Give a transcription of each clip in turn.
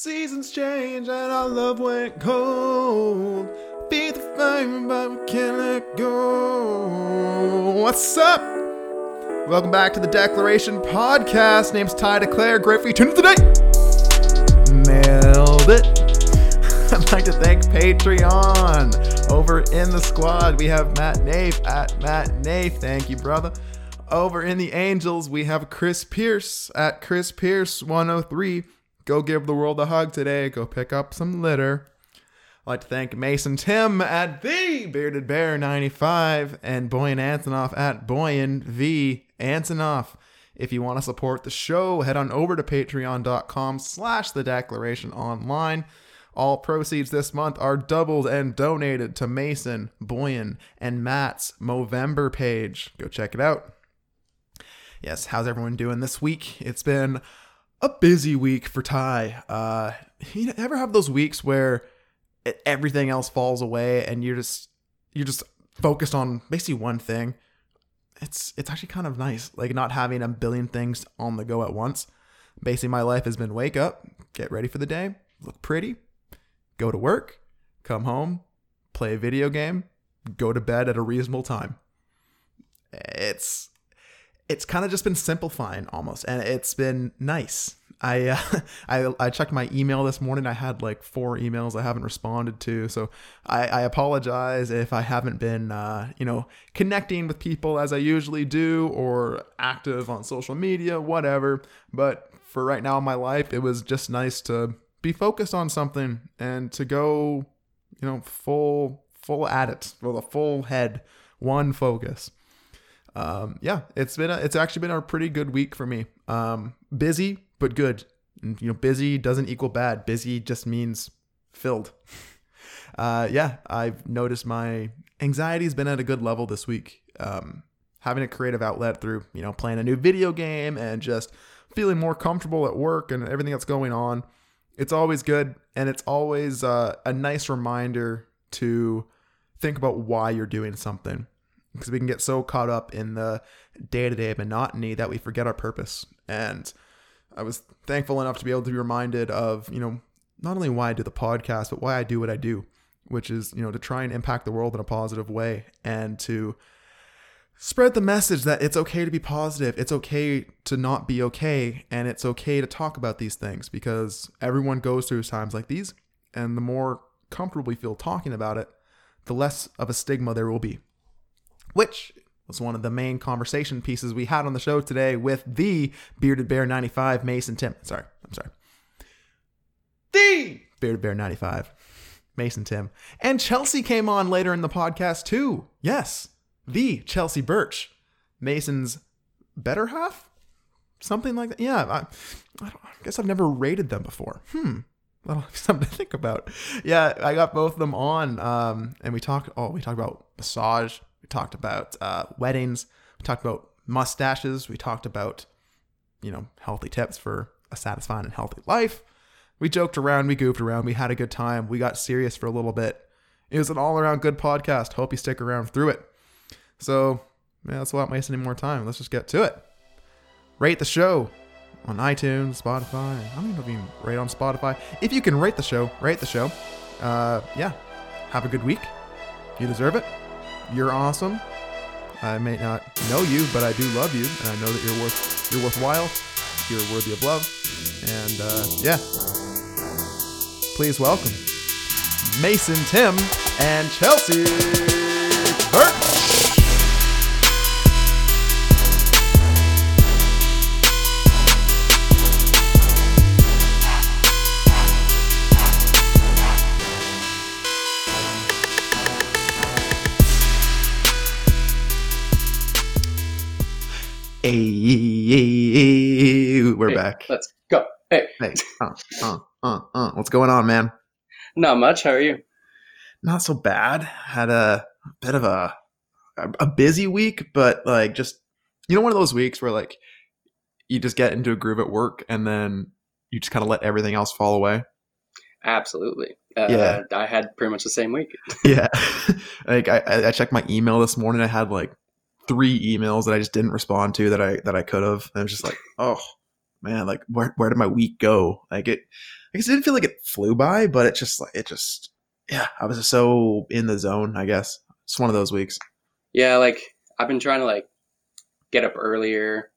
Seasons change and our love went cold. Be the flame, but we can't let go. What's up? Welcome back to the Declaration Podcast. Name's Ty Declare. Great for you tuning in today. Nailed it. I'd like to thank Patreon. Over in the squad, we have Matt Nave at Matt Nave. Thank you, brother. Over in the Angels, we have Chris Pierce at Chris Pierce 103. Go give the world a hug today. Go pick up some litter. I'd like to thank Mason Timm at the Bearded Bear 95 and Boyan Antonoff at Boyan V Antonoff. If you want to support the show, head on over to patreon.com slash the declaration online. All proceeds this month are doubled and donated to Mason, Boyan, and Matt's Movember page. Go check it out. Yes, how's everyone doing this week? It's been a busy week for Ty. Uh, you ever have those weeks where everything else falls away and you're just you're just focused on basically one thing? It's it's actually kind of nice, like not having a billion things on the go at once. Basically, my life has been wake up, get ready for the day, look pretty, go to work, come home, play a video game, go to bed at a reasonable time. It's it's kind of just been simplifying almost, and it's been nice. I, uh, I I checked my email this morning. I had like four emails I haven't responded to, so I, I apologize if I haven't been uh, you know connecting with people as I usually do or active on social media, whatever. But for right now in my life, it was just nice to be focused on something and to go you know full full at it with a full head, one focus um, yeah, it's been a, it's actually been a pretty good week for me. Um, busy but good. And, you know, busy doesn't equal bad. Busy just means filled. Uh, yeah, I've noticed my anxiety's been at a good level this week. Um, having a creative outlet through you know playing a new video game and just feeling more comfortable at work and everything that's going on. It's always good, and it's always uh, a nice reminder to think about why you're doing something because we can get so caught up in the day-to-day monotony that we forget our purpose. And i was thankful enough to be able to be reminded of you know not only why i do the podcast but why i do what i do which is you know to try and impact the world in a positive way and to spread the message that it's okay to be positive it's okay to not be okay and it's okay to talk about these things because everyone goes through times like these and the more comfortable we feel talking about it the less of a stigma there will be which was one of the main conversation pieces we had on the show today with the Bearded Bear 95, Mason Timm. Sorry, I'm sorry. The Bearded Bear 95, Mason Timm. And Chelsie came on later in the podcast too. Yes, the Chelsie Birtch, Mason's better half? Something like that. Yeah, I, I, I guess I've never rated them before. Hmm. That'll be something to think about. Yeah, I got both of them on, um, and we talked. Oh, we talked about massage we talked about uh, weddings. We talked about mustaches. We talked about, you know, healthy tips for a satisfying and healthy life. We joked around. We goofed around. We had a good time. We got serious for a little bit. It was an all around good podcast. Hope you stick around through it. So, yeah, let's not waste any more time. Let's just get to it. Rate the show on iTunes, Spotify. I don't even know if you can rate on Spotify. If you can rate the show, rate the show. Uh, yeah. Have a good week. You deserve it. You're awesome. I may not know you, but I do love you, and I know that you're worth you're worthwhile. You're worthy of love, and uh, yeah. Please welcome Mason Timm and Chelsie Birtch. Hey, we're Hey, back. Let's go. Hey, Hey, uh, uh, uh, uh. what's going on, man? not much. How are you? Not so bad. Had a bit of a a busy week, but like just you know one of those weeks where like you just get into a groove at work and then you just kind of let everything else fall away. Absolutely. Uh, Yeah. I had pretty much the same week. Yeah, like I I I checked my email this morning. I had like three emails that I just didn't respond to that I that I could have. I was just like, oh man, like where where did my week go? Like it, I guess it didn't feel like it flew by, but it just like it just yeah, I was just so in the zone. I guess it's one of those weeks. Yeah, like I've been trying to like get up earlier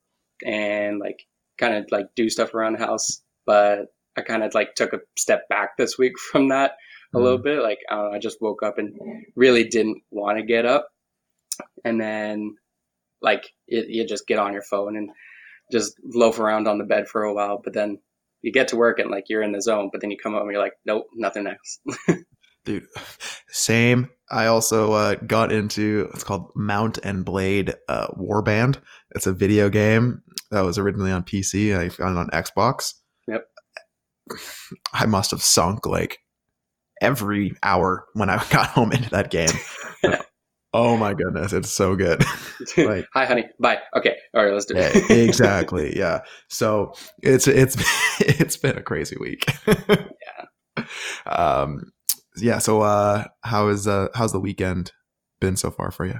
and like kind of like do stuff around the house, but I kind of like took a step back this week from that a little Mm. bit. Like I, don't know, I just woke up and really didn't want to get up, and then like it, you just get on your phone and just loaf around on the bed for a while, but then you get to work and like you're in the zone, but then you come home and you're like, nope, nothing else. dude same i also uh, got into it's called mount and blade uh, warband it's a video game that was originally on pc i found it on xbox Yep. i must have sunk like every hour when i got home into that game oh my goodness it's so good Right. Hi, honey. Bye. Okay. All right. Let's do it. exactly yeah so it's it's it's been a crazy week yeah um yeah so uh how is uh how's the weekend been so far for you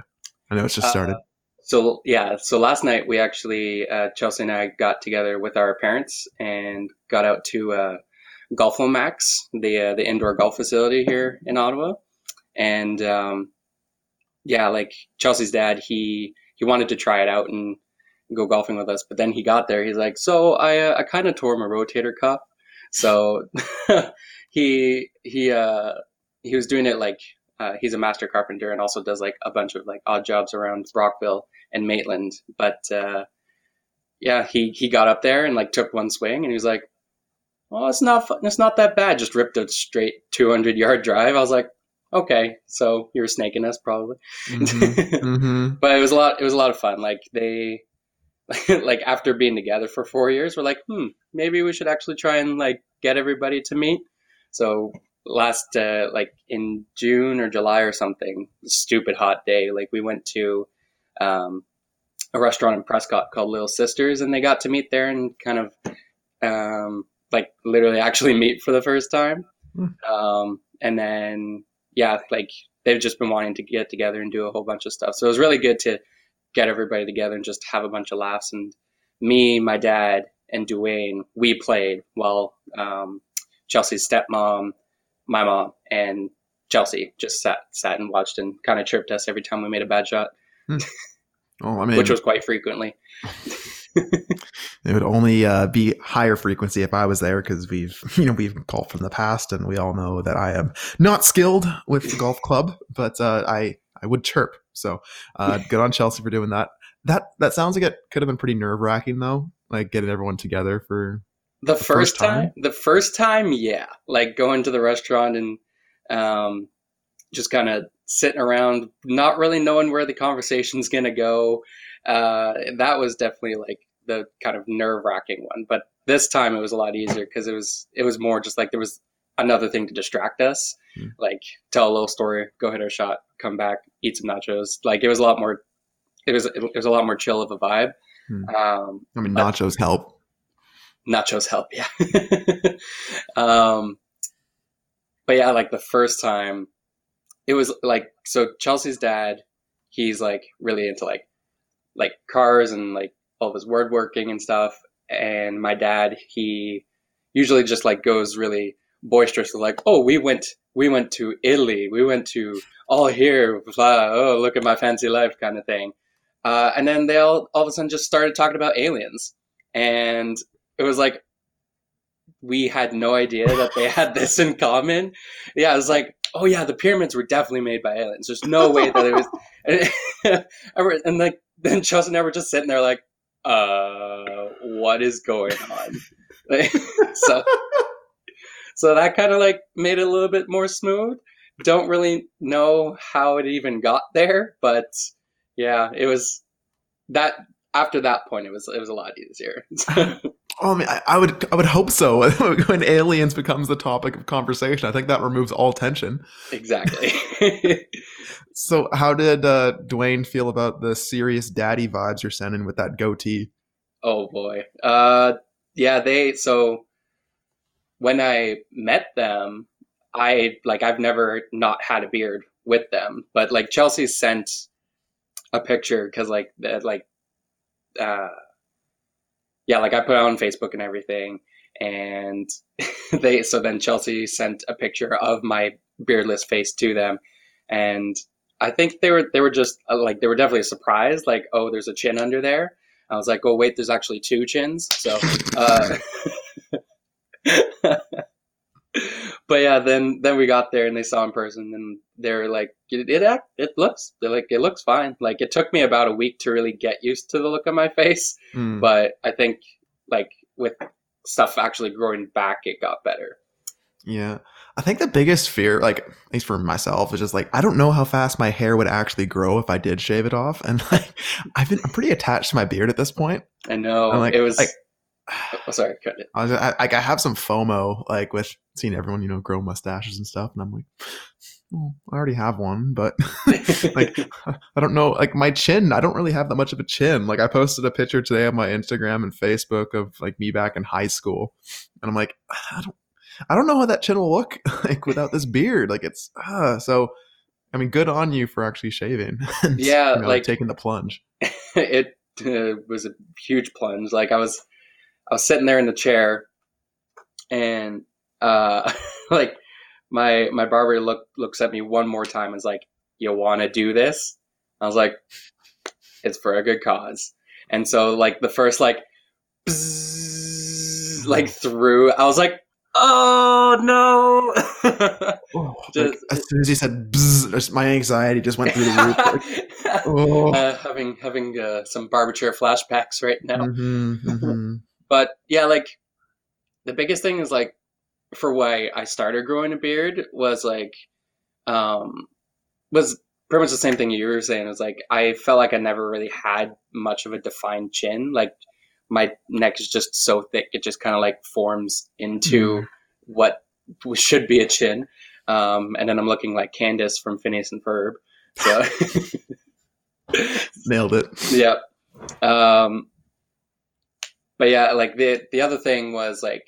i know it's just started Uh, so yeah, so last night we actually uh, Chelsie and I got together with our parents and got out to uh, Golfomax, the uh, the indoor golf facility here in Ottawa, and um, yeah, like Chelsie's dad, he he wanted to try it out and go golfing with us, but then he got there, he's like, so I uh, I kind of tore my rotator cuff, so he he uh he was doing it like uh, he's a master carpenter and also does like a bunch of like odd jobs around Brockville and Maitland. But uh, yeah, he he got up there and like took one swing and he was like, "Well, it's not it's not that bad." Just ripped a straight 200 yard drive. I was like, "Okay, so you're snaking us probably." Mhm, mhm. but it was a lot. It was a lot of fun. Like they, like after being together for four years, we're like, hmm, maybe we should actually try and like get everybody to meet. So last, uh, like in June or July or something, stupid hot day. Like we went to um, a restaurant in Prescott called Little Sisters, and they got to meet there and kind of um, like literally actually meet for the first time. Hmm. Um, and then yeah, like they've just been wanting to get together and do a whole bunch of stuff. So it was really good to get everybody together and just have a bunch of laughs. And me, my dad, and Dwayne, we played while um, Chelsie's stepmom, my mom, and Chelsie just sat sat and watched and kind of chirped us every time we made a bad shot, oh i mean which was quite frequently. it would only uh, be higher frequency if i was there because we've you know we've golfed from the past and we all know that i am not skilled with the golf club but uh, i i would chirp so uh, good on chelsie for doing that that that sounds like it could have been pretty nerve-wracking though like getting everyone together for The, first first, time? time? the first time, yeah, like going to the restaurant and um, just kind of sitting around, not really knowing where the conversation's gonna go. Uh, that was definitely like the kind of nerve wracking one. But this time it was a lot easier because it was it was more just like there was another thing to distract us, Hmm. like tell a little story, go hit our shot, come back, eat some nachos. Like it was a lot more. It was it was a lot more chill of a vibe. Hmm. Um, i mean nachos help nachos help yeah um but yeah like the first time it was like so chelsie's dad he's like really into like like cars and like all of his woodworking and stuff and my dad he usually just like goes really boisterous like oh we went we went to italy we went to all here blah, oh look at my fancy life kind of thing uh, and then they all all of a sudden just started talking about aliens and it was like we had no idea that they had this in common. Yeah, it was like, oh yeah, the pyramids were definitely made by aliens. There's no way that it was. And, and like then Chelsie and I were just sitting there like, uh, what is going on? Like, so, so that kind of like made it a little bit more smooth. Don't really know how it even got there, but yeah, it was that. After that point, it was it was a lot easier. Oh, I mean, I, I would, I would hope so. when aliens becomes the topic of conversation, I think that removes all tension. exactly. So, how did uh, Dwayne feel about the serious daddy vibes you're sending with that goatee? Oh boy. Uh yeah, they so when I met them, I like I've never not had a beard with them, but like Chelsie sent a picture cuz like the, like uh yeah, like I put it on Facebook and everything and they so then Chelsie sent a picture of my beardless face to them, and I think they were they were just uh, like they were definitely surprised, like oh, there's a chin under there. I was like, oh wait, there's actually two chins. So, uh, but yeah, then then we got there and they saw in person and they were like, it it, it looks they're like it looks fine. Like it took me about a week to really get used to the look on my face, Mm. but I think like with stuff actually growing back, it got better. Yeah. I think the biggest fear, like at least for myself, is just like I don't know how fast my hair would actually grow if I did shave it off, and like I've been I'm pretty attached to my beard at this point. I know like- it was. like- oh, sorry, cut it. I, was, I like I have some FOMO like with seeing everyone you know grow mustaches and stuff, and I'm like, well, I already have one, but like I don't know, like my chin, I don't really have that much of a chin. Like I posted a picture today on my Instagram and Facebook of like me back in high school, and I'm like, I don't, I don't know how that chin will look like without this beard. Like it's uh, so. I mean, good on you for actually shaving. and, Yeah, you know, like- taking the plunge. it uh, was a huge plunge. Like I was, I was sitting there in the chair, and uh, like my my barber look looks at me one more time and is like, "You want to do this?" I was like, "It's for a good cause." And so like the first like, bzzz, like through, I was like, "Oh no!" Oh, Just- like, as soon as he said, Bzz, just- my anxiety just went through the roof. Like, oh. uh, having having uh, some barber chair flashbacks right now. Mhm, mhm. But yeah, like the biggest thing is like for why I started growing a beard was like um was pretty much the same thing you were saying. It was like I felt like I never really had much of a defined chin. Like my neck is just so thick it just kind of like forms into what should be a chin. Um, and then I'm looking like Candace from Phineas and Ferb. So Nailed it. Yep. Um, but yeah, like the the other thing was like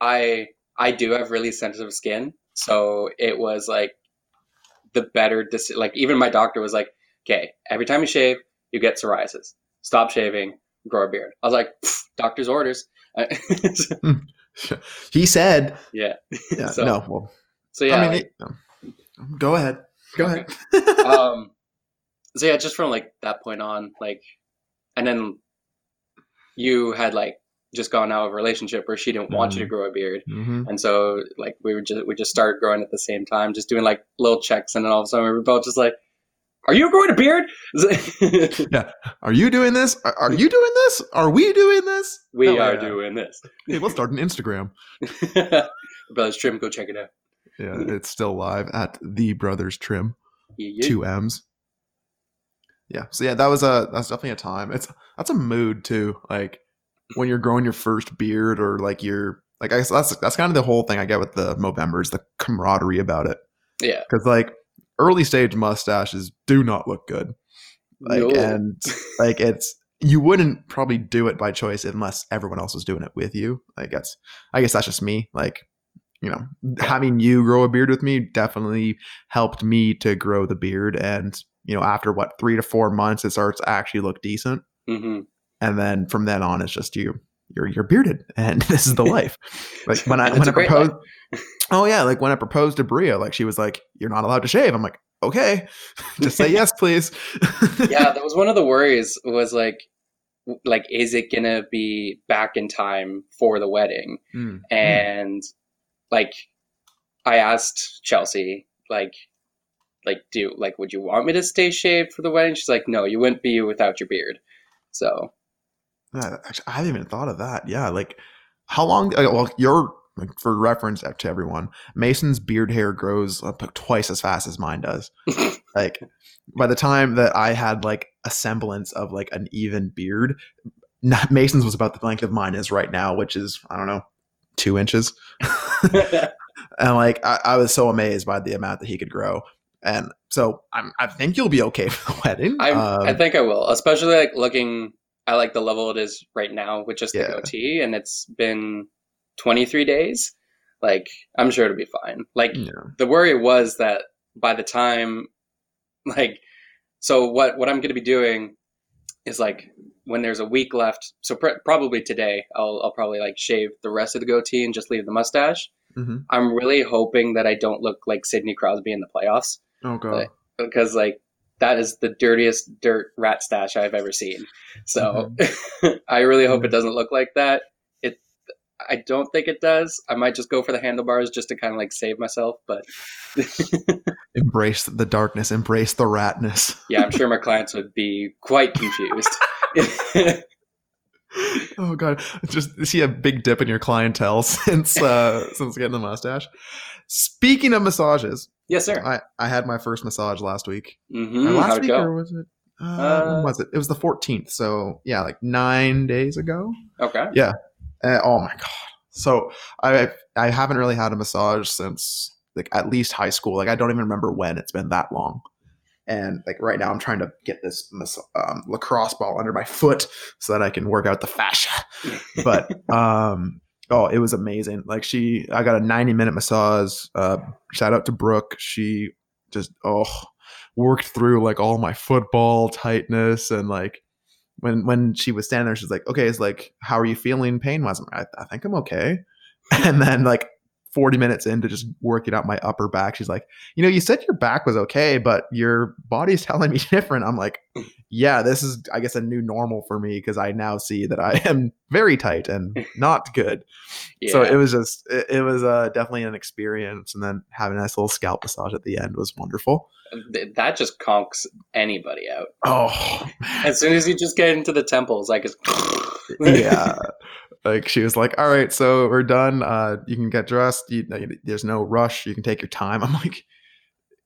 I I do have really sensitive skin, so it was like the better deci- like even my doctor was like, okay, every time you shave, you get psoriasis. Stop shaving, grow a beard. I was like, doctor's orders. He said, yeah. yeah, So- no, well, So yeah, I mean, like, it- no. go ahead. Go ahead. um, so yeah, just from like that point on, like, and then you had like just gone out of a relationship where she didn't want you to Mhm. grow a beard, hmm and so like we would just we just started growing at the same time, just doing like little checks, and then all of a sudden we were both just like, "Are you growing a beard?" yeah, Are you doing this? Are, are you doing this? Are we doing this? we are yeah. doing this. Hey, let's start an Instagram. Brothers Trimm, go check it out. Yeah, it's still live at the Brothers Trimm. Yeah, yeah. Two M's. Yeah. So yeah, that was a that's definitely a time. It's that's a mood too. Like when you're growing your first beard or like you're like I guess that's that's kind of the whole thing I get with the Movembers, the camaraderie about it. Yeah. Because like early stage mustaches do not look good. Like No. and like it's you wouldn't probably do it by choice unless everyone else was doing it with you. Like that's I guess that's just me. Like, you know, having you grow a beard with me definitely helped me to grow the beard and you know, after what, three to four months it starts to actually look decent. hmm And then from then on it's just you you're you're bearded and this is the life. Like when I when I proposed Oh yeah, like when I proposed to Bria, like she was like, You're not allowed to shave. I'm like, Okay. Just say yes, please. yeah, that was one of the worries. Was like, like, is it gonna be back in time for the wedding? Mm. And like, I asked Chelsie, like, like, do like, would you want me to stay shaved for the wedding? She's like, no, you wouldn't be you without your beard. So Yeah, actually, I haven't even thought of that. Yeah, like how long? uh, Well, your like, for reference to everyone, Mason's beard hair grows up twice as fast as mine does. like by the time that I had like a semblance of like an even beard, not, Mason's was about the length of mine is right now, which is I don't know two inches. and like I, I was so amazed by the amount that he could grow. And so I'm, I think you'll be okay for the wedding. I, Um, I think I will, especially like looking at like the level it is right now with just the Yeah. goatee, and it's been 23 days. Like, I'm sure it'll be fine. Like, yeah. the worry was that by the time like so what what i'm going to be doing is like when there's a week left, so pr- probably today, I'll I'll probably like shave the rest of the goatee and just leave the mustache. hmm I'm really hoping that I don't look like Sidney Crosby in the playoffs Oh god. But- because like that is the dirtiest dirt rat stash I've ever seen. So I really hope it doesn't look like that. It I don't think it does. I might just go for the handlebars just to kind of like save myself, but Embrace the darkness. Embrace the ratness. yeah, I'm sure my clients would be quite confused. oh god. Just see a big dip in your clientele since uh since getting the mustache. Speaking of massages, yes, sir. I, I had my first massage last week. hmm Uh, last How'd week go? or was it? Uh, Uh, when was it? It was the 14th. So yeah, like nine days ago. Okay. Yeah. Uh, oh my god! So I I haven't really had a massage since like at least high school. Like I don't even remember when. It's been that long. And like right now, I'm trying to get this um, lacrosse ball under my foot so that I can work out the fascia. But um, oh, it was amazing. Like she, I got a 90 minute massage. Uh, shout out to Brooke. She just oh worked through like all my football tightness and like when when she was standing there, she's like, "Okay, it's like, how are you feeling pain wise?" I, I think I'm okay. And then like 40 minutes into just working out my upper back, she's like, "You know, you said your back was okay, but your body's telling me different." I'm like, "Yeah, this is, I guess, a new normal for me because I now see that I am very tight and not good." Yeah. So it was just, it, it was uh, definitely an experience. And then having a nice little scalp massage at the end was wonderful. That just conks anybody out. Oh, As soon as you just get into the temples, like it's yeah like she was like all right so we're done uh you can get dressed you, there's no rush you can take your time i'm like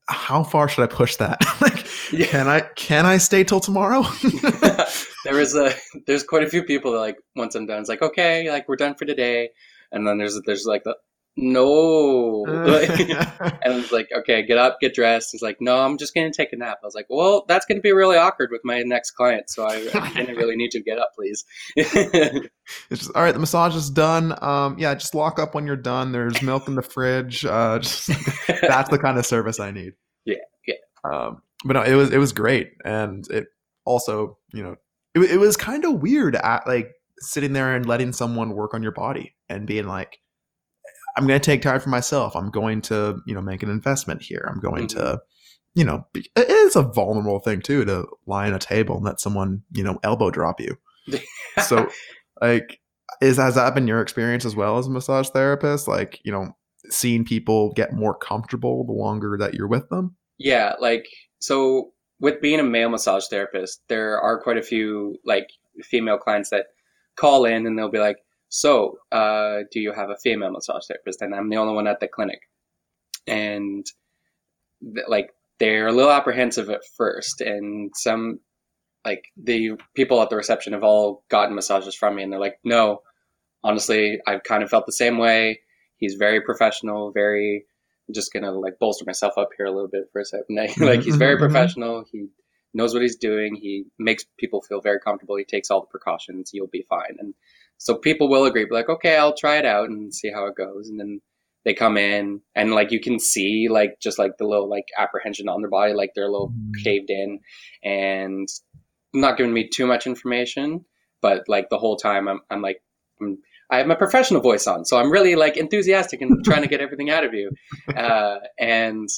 how far should i push that? Like Yeah. can i can i stay till tomorrow? There is a there's quite a few people that like once I'm done, it's like okay, like we're done for today, and then there's there's like the no, and it's like okay, get up, get dressed. He's like no, I'm just gonna take a nap. I was like, well, that's gonna be really awkward with my next client, so I, I didn't really need to get up, please. it's just all right the massage is done um yeah just lock up when you're done there's milk in the fridge uh just that's the kind of service I need. Yeah, yeah. Um, but no, it was it was great, and it also you know it, it was kind of weird at like sitting there and letting someone work on your body and being like, I'm going to take time for myself. I'm going to you know make an investment here. I'm going mm-hmm. to you know be, it is a vulnerable thing too to lie on a table and let someone you know elbow drop you. so like is has that been your experience as well as a massage therapist like you know seeing people get more comfortable the longer that you're with them Yeah, like so with being a male massage therapist, there are quite a few like female clients that call in and they'll be like, "So, uh, do you have a female massage therapist?" And I'm the only one at the clinic, and th- like they're a little apprehensive at first, and some like the people at the reception have all gotten massages from me, and they're like, "No, honestly, I've kind of felt the same way. He's very professional, very." I'm just gonna like bolster myself up here a little bit for a second. like he's very Mhm, mhm, mhm. professional. He knows what he's doing. He makes people feel very comfortable. He takes all the precautions. You'll be fine. And so people will agree, be like, okay, I'll try it out and see how it goes. And then they come in and like you can see like just like the little like apprehension on their body, like they're a little Mhm. caved in and not giving me too much information, but like the whole time I'm, I'm like, I'm, I have my professional voice on, so I'm really like enthusiastic and trying to get everything out of you, uh, and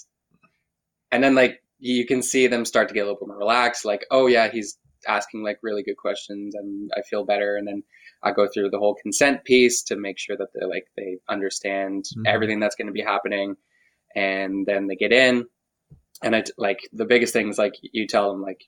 and then like you can see them start to get a little bit more relaxed. Like, oh yeah, he's asking like really good questions, and I feel better. And then I go through the whole consent piece to make sure that they like they understand Mhm. everything that's going to be happening, and then they get in, and I like the biggest thing is like you tell them like.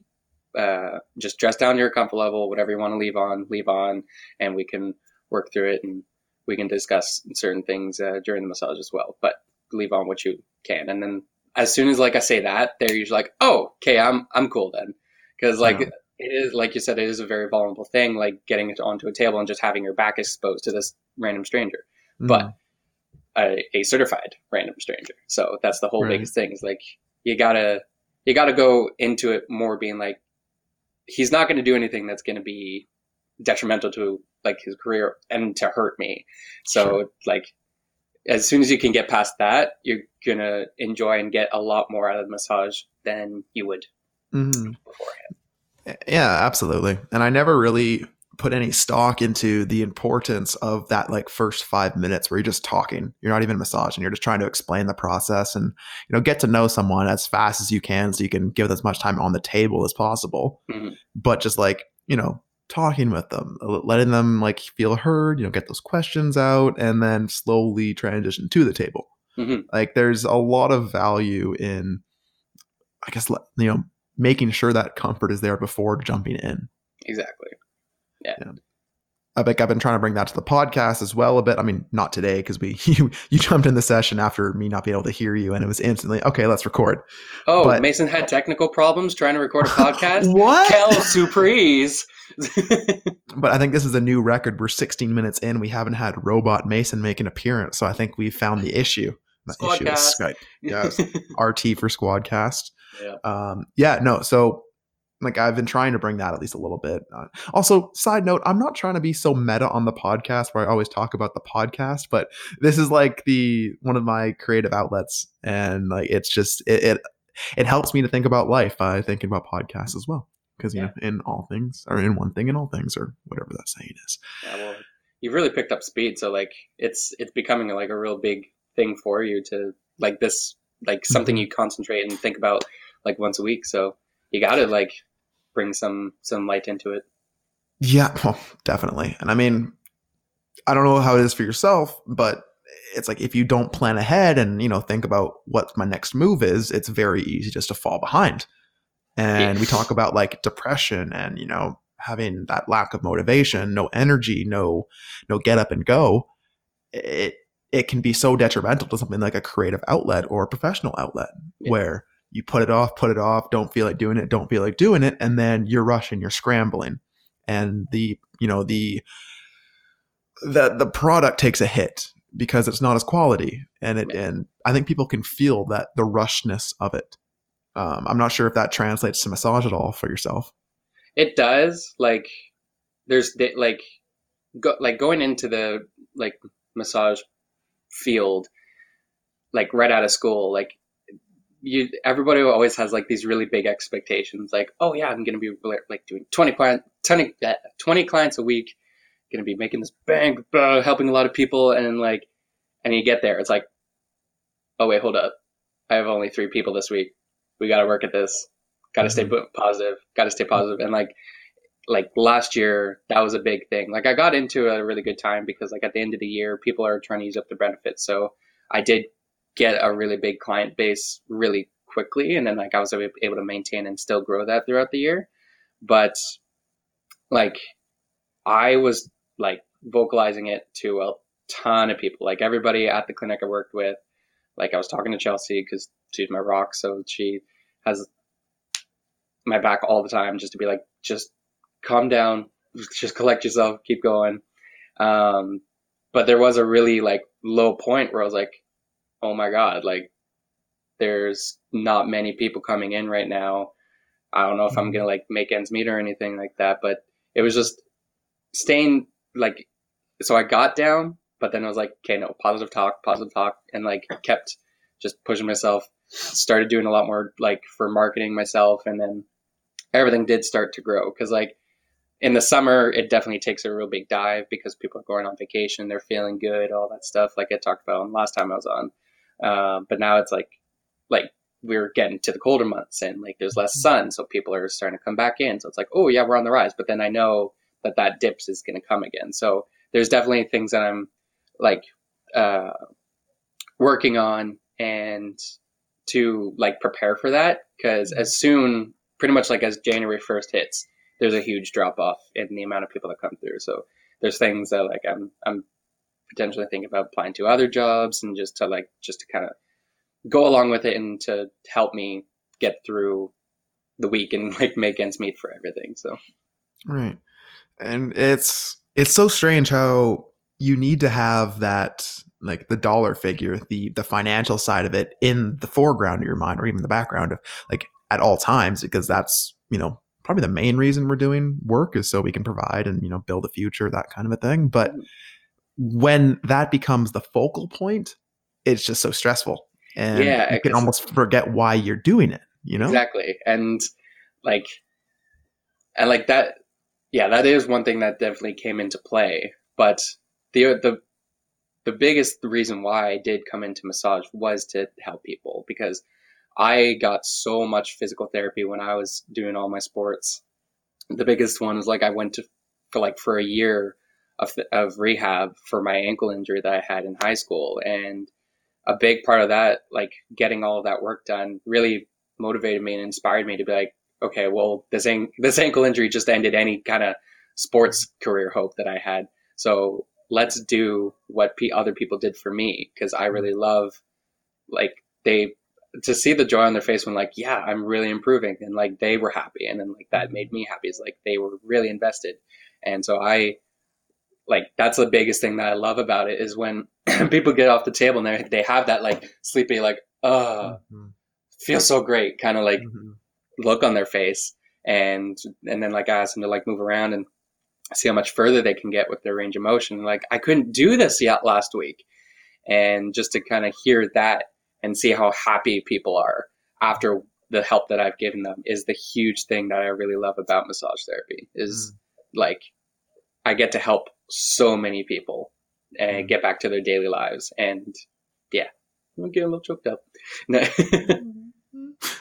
Uh, just dress down to your comfort level, whatever you want to leave on, leave on, and we can work through it and we can discuss certain things uh, during the massage as well. But leave on what you can, and then as soon as like I say that, they're usually like, "Oh, okay, I'm I'm cool then," because like Yeah. It is like you said, it is a very vulnerable thing, like getting it onto a table and just having your back exposed to this random stranger, Mm. but a, a certified random stranger. So that's the whole Right. biggest thing. Is like you gotta you gotta go into it more being like he's not going to do anything that's going to be detrimental to like his career and to hurt me. So Sure. like as soon as you can get past that, you're gonna enjoy and get a lot more out of the massage than you would mm-hmm. beforehand. Yeah, absolutely. And I never really put any stock into the importance of that like first five minutes where you're just talking. You're not even massaging. You're just trying to explain the process and you know get to know someone as fast as you can so you can give as much time on the table as possible. hmm But just like you know talking with them, letting them like feel heard. You know, get those questions out, and then slowly transition to the table. Mhm. Like there's a lot of value in, I guess you know making sure that comfort is there before jumping in. Exactly. Yeah. I think I've been trying to bring that to the podcast as well a bit. I mean, not today because we you you jumped in the session after me not being able to hear you, and it was instantly okay. Let's record. Oh, But- Mason had technical problems trying to record a podcast. what? Kel surprise. But I think this is a new record. We're 16 minutes in. We haven't had Robot Mason make an appearance, so I think we found the issue. The issue is Skype. Yes, RT for Squadcast. Yeah. Um, yeah, no. So, like, I've been trying to bring that at least a little bit. Uh, also, side note, I'm not trying to be so meta on the podcast where I always talk about the podcast, but this is like the one of my creative outlets, and like, it's just it it, it helps me to think about life by thinking about podcasts as well. Because you Yeah. know, in all things, or in one thing, in all things, or whatever that saying is. Yeah, well, you've really picked up speed, so like it's it's becoming like a real big thing for you to like this like mm-hmm. something you concentrate and think about like once a week. So you got to like bring some some light into it. Yeah, well, definitely. And I mean, I don't know how it is for yourself, but it's like if you don't plan ahead and, you know, think about what my next move is, it's very easy just to fall behind. And we talk about like depression and, you know, having that lack of motivation, no energy, no no get up and go. It it can be so detrimental to something like a creative outlet or a professional outlet Yeah. where you put it off, put it off, don't feel like doing it, don't feel like doing it, and then you're rushing, you're scrambling. And the you know the the the product takes a hit because it's not as quality. And it and i think people can feel that the rushness of it. Um, i'm not sure if that translates to massage at all for yourself. It does like there's like go, like going into the like massage field like right out of school like you everybody always has like these really big expectations like oh yeah i'm gonna be like doing 20 client 20, uh, 20 clients a week gonna be making this bank uh, helping a lot of people and like and you get there it's like oh wait hold up. I have only three people this week. We gotta work at this. Gotta stay positive. Gotta stay positive and like like last year that was a big thing. Like i got into a really good time because like at the end of the year people are trying to use up their benefits. So i did get a really big client base really quickly and then like i was able to maintain and still grow that throughout the year. But like i was like vocalizing it to a ton of people. Like everybody at the clinic i worked with like i was talking to chelsie because she's my rock so she has my back all the time just to be like just calm down just collect yourself keep going. Um but there was a really like low point where i was like oh my god like there's not many people coming in right now. I don't know if i'm gonna like make ends meet or anything like that but it was just staying like so i got down but then i was like okay no positive talk positive talk and like kept just pushing myself. Started doing a lot more like for marketing myself and then everything did start to grow because like in the summer it definitely takes a real big dive because people are going on vacation they're feeling good all that stuff like i talked about last time i was on. Um, but now it's like like we're getting to the colder months and like there's less sun so people are starting to come back in. So it's like oh yeah we're on the rise but then i know that that dips is going to come again. So there's definitely things that i'm like uh, working on and to like prepare for that because as soon pretty much like as january 1st hits there's a huge drop off in the amount of people that come through. So there's things that like i'm i'm potentially thinking about applying to other jobs and just to like just to kind of go along with it and to help me get through the week and like make ends meet for everything so. Right. And it's it's so strange how you need to have that like the dollar figure the the financial side of it in the foreground of your mind or even the background of like at all times because that's you know probably the main reason we're doing work is so we can provide and you know build a future that kind of a thing. But mm. when that becomes the focal point it's just so stressful. And Yeah, you can almost forget why you're doing it you know? Exactly. And like and like that yeah that is one thing that definitely came into play. But the the the biggest reason why I did come into massage was to help people because I got so much physical therapy when I was doing all my sports. The biggest one was like I went to for like for a year of of rehab for my ankle injury that I had in high school. And a big part of that like getting all that work done really motivated me and inspired me to be like okay well this an- this ankle injury just ended any kind of sports career hope that I had. So let's do what p- other people did for me. Because I really love like they to see the joy on their face when like yeah I'm really improving and like they were happy and then like that made me happy is like they were really invested and so I like that's the biggest thing that I love about it is when people get off the table and they they have that like sleepy like uh Mhm. feels so great kind of like Mhm. look on their face and and then like I ask them to like move around and see how much further they can get with their range of motion. Like I couldn't do this yet last week, and just to kind of hear that and see how happy people are after the help that I've given them is the huge thing that I really love about massage therapy. Is like I get to help so many people and Mm. get back to their daily lives, and yeah, I'm getting a little choked up. No.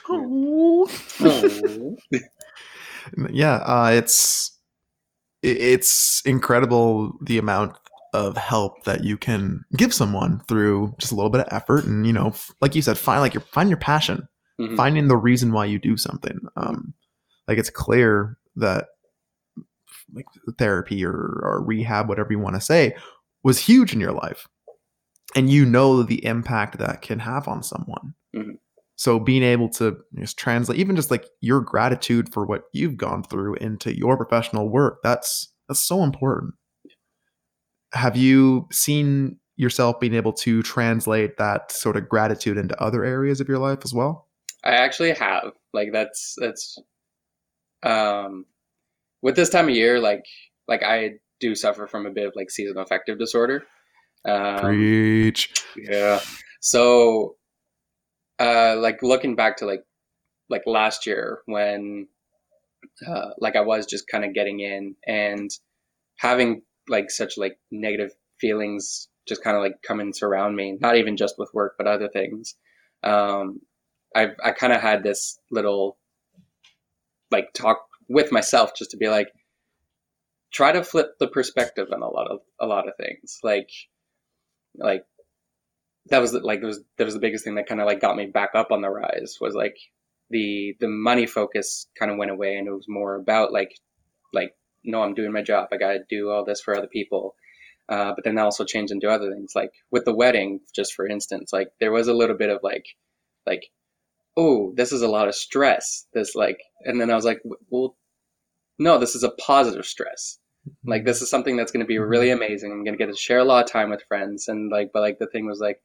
Oh. Oh. yeah uh, it's it's incredible the amount of help that you can give someone through just a little bit of effort and you know like you said find like your find your passion. Mhm. finding the reason why you do something. Um like it's clear that like therapy or, or rehab whatever you want to say was huge in your life. And you know the impact that can have on someone. Mhm. so being able to just translate even just like your gratitude for what you've gone through into your professional work that's that's so important have you seen yourself being able to translate that sort of gratitude into other areas of your life as well I actually have. Like that's that's um with this time of year, like like I do suffer from a bit of like seasonal affective disorder. Um, preach yeah. So uh like looking back to like like last year when uh like I was just kind of getting in and having like such like negative feelings just kind of like come and surround me, not even just with work but other things. Um I've, I kind of had this little like talk with myself just to be like try to flip the perspective on a lot of a lot of things. Like like that was like that was that was the biggest thing that kind of like got me back up on the rise was like the the money focus kind of went away and it was more about like like no I'm doing my job. I got to do all this for other people. Uh, but then that also changed into other things. Like with the wedding just for instance like there was a little bit of like like oh this is a lot of stress. This like and then I was like well no this is a positive stress. Like this is something that's going to be really amazing. I'm going to get to share a lot of time with friends. And like but like the thing was like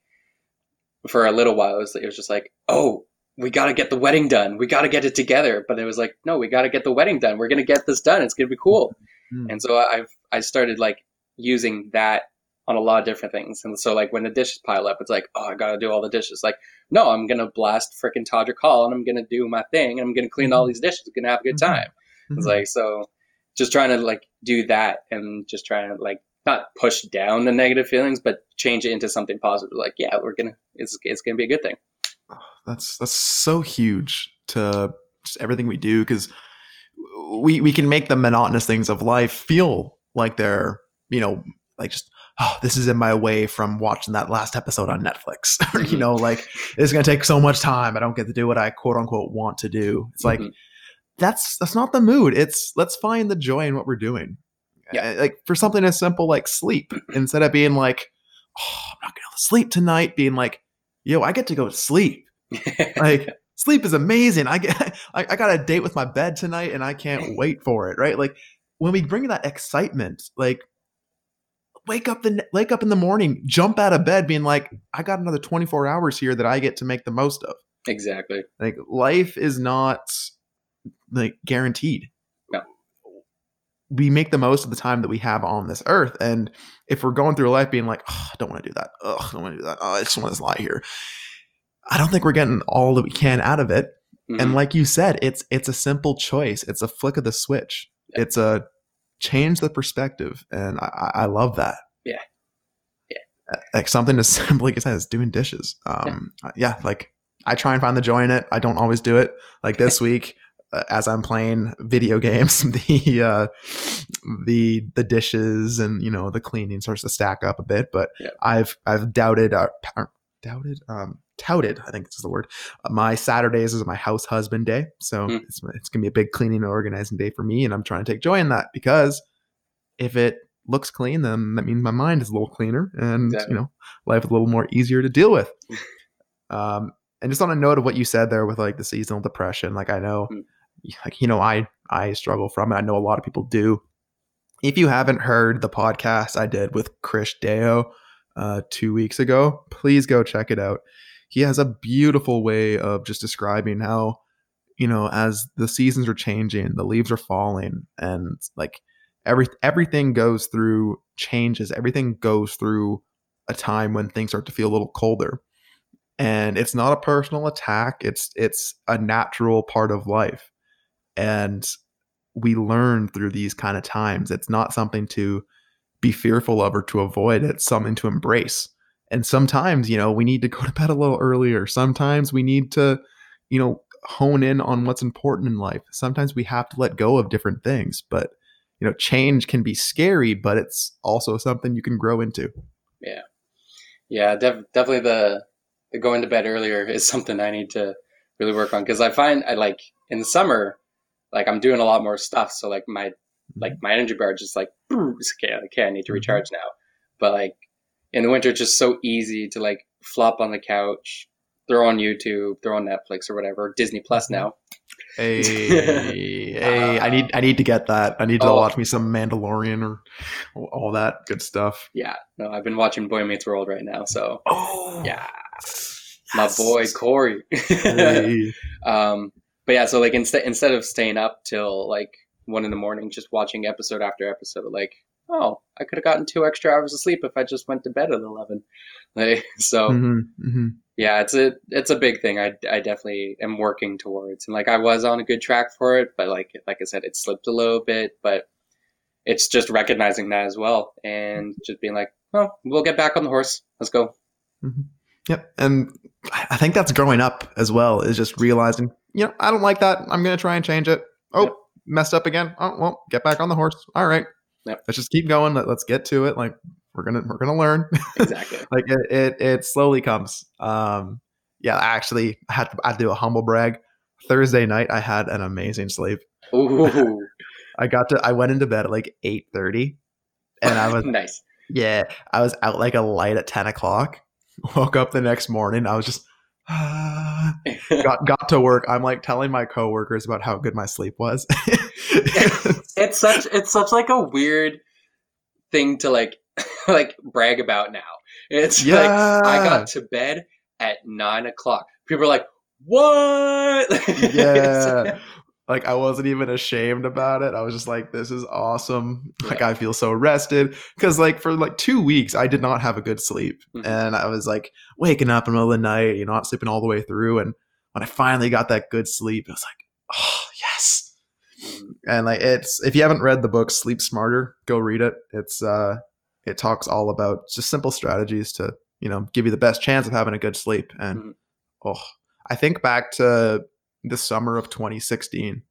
for a little while it was, it was just like oh we got to get the wedding done. We got to get it together. But it was like no we got to get the wedding done. We're going to get this done. It's going to be cool. Mm. and so i've i started like using that on a lot of different things. And so like when the dishes pile up it's like oh i gotta do all the dishes. Like no i'm gonna blast frickin' todrick hall and i'm gonna do my thing and i'm gonna clean all these dishes. I'm gonna have a good Mhm. time. It's like so just trying to like do that and just trying to like not push down the negative feelings, but change it into something positive. Like, yeah, we're gonna it's it's gonna be a good thing. That's that's so huge to just everything we do because we we can make the monotonous things of life feel like they're you know like just oh this is in my way from watching that last episode on Netflix you Mhm. know like it's gonna take so much time I don't get to do what I quote unquote want to do it's like Mhm. that's that's not the mood it's let's find the joy in what we're doing Yeah. Uh, like for something as simple like sleep instead of being like oh i'm not gonna sleep tonight being like yo i get to go to sleep like sleep is amazing i get I, I got a date with my bed tonight and i can't wait for it right like when we bring that excitement like wake up the wake up in the morning jump out of bed being like i got another 24 hours here that i get to make the most of exactly. like life is not like guaranteed. We make the most of the time that we have on this earth. And if we're going through life being like, oh, I don't want to do that. Oh, I don't want to do that. Oh, I just want to lie here. I don't think we're getting all that we can out of it. Mhm. And like you said, it's it's a simple choice. It's a flick of the switch. Yeah. It's a change the perspective, and I, I love that. Yeah. Uh, Like something as simple like I said as doing dishes. Um, yeah. like I try and find the joy in it. I don't always do it. Like this week, as I'm playing video games, the uh, the the dishes and you know the cleaning starts to stack up a bit. But Yeah. I've I've doubted uh, or doubted um touted I think is the word uh, my Saturdays is my house husband day. So Hmm. it's, it's going to be a big cleaning and organizing day for me. And I'm trying to take joy in that because if it looks clean, then that means my mind is a little cleaner and, Exactly. you know, life is a little more easier to deal with. um, and just on a note of what you said there with like the seasonal depression, like I know, Hmm. Like, you know, I, I struggle from it. I know a lot of people do. If you haven't heard the podcast I did with Chris Deo uh, two weeks ago, please go check it out. He has a beautiful way of just describing how you know as the seasons are changing the leaves are falling and like every everything goes through changes. Everything goes through a time when things start to feel a little colder. And it's not a personal attack. It's it's a natural part of life and we learn through these kind of times it's not something to be fearful of or to avoid it's something to embrace and sometimes, you know, we need to go to bed a little earlier. Sometimes we need to, you know, hone in on what's important in life. Sometimes we have to let go of different things. But, you know, change can be scary, but it's also something you can grow into. Yeah, def- definitely the, the going to bed earlier is something I need to really work on because I find I like in the summer, like I'm doing a lot more stuff. So like my like my energy bar just like okay, okay, I need to Mhm. recharge now. But like in the winter, it's just so easy to like flop on the couch, throw on YouTube, throw on Netflix or whatever, Disney Plus now. Hey, hey, I need I need to get that. I need to Oh. watch me some Mandalorian or all that good stuff. Yeah, no, I've been watching Boy Meets World right now, so Oh, yeah, my boy Corey. Hey. Um, but yeah, so like instead instead of staying up till like one in the morning, just watching episode after episode, like oh, I could have gotten two extra hours of sleep if I just went to bed at eleven. Like so, Mhm, mhm. yeah, it's a it's a big thing. I, I definitely am working towards, and like I was on a good track for it, but like like I said, it slipped a little bit. But it's just recognizing that as well, and just being like, well, we'll get back on the horse. Let's go. Yep. And I think that's growing up as well, is just realizing, you know, I don't like that. I'm going to try and change it. Oh, Yep. messed up again. Oh, well, get back on the horse. All right. Yep. Let's just keep going. Let, let's get to it. Like we're going to, we're going to learn. Exactly. like it, it, it slowly comes. Um, yeah, actually I had to, I had to do a humble brag. Thursday night, I had an amazing sleep. Ooh, I got to, I went into bed at like 8.30 and I was nice. yeah, I was out like a light at 10 o'clock. Woke up the next morning. I was just got got to work. I'm like telling my coworkers about how good my sleep was. it's such it's such like a weird thing to like like brag about now. It's like I got to bed at nine o'clock. People are like, "What?" yeah. Like I wasn't even ashamed about it. I was just like, "This is awesome!" Like I feel so rested because, like, for like two weeks, I did not have a good sleep, Mhm. and I was like waking up in the middle of the night, you know, not sleeping all the way through. And when I finally got that good sleep, I was like, "Oh yes!" and like it's if you haven't read the book sleep smarter go read it it's uh it talks all about just simple strategies to you know give you the best chance of having a good sleep and Mhm. oh i think back to the summer of 2016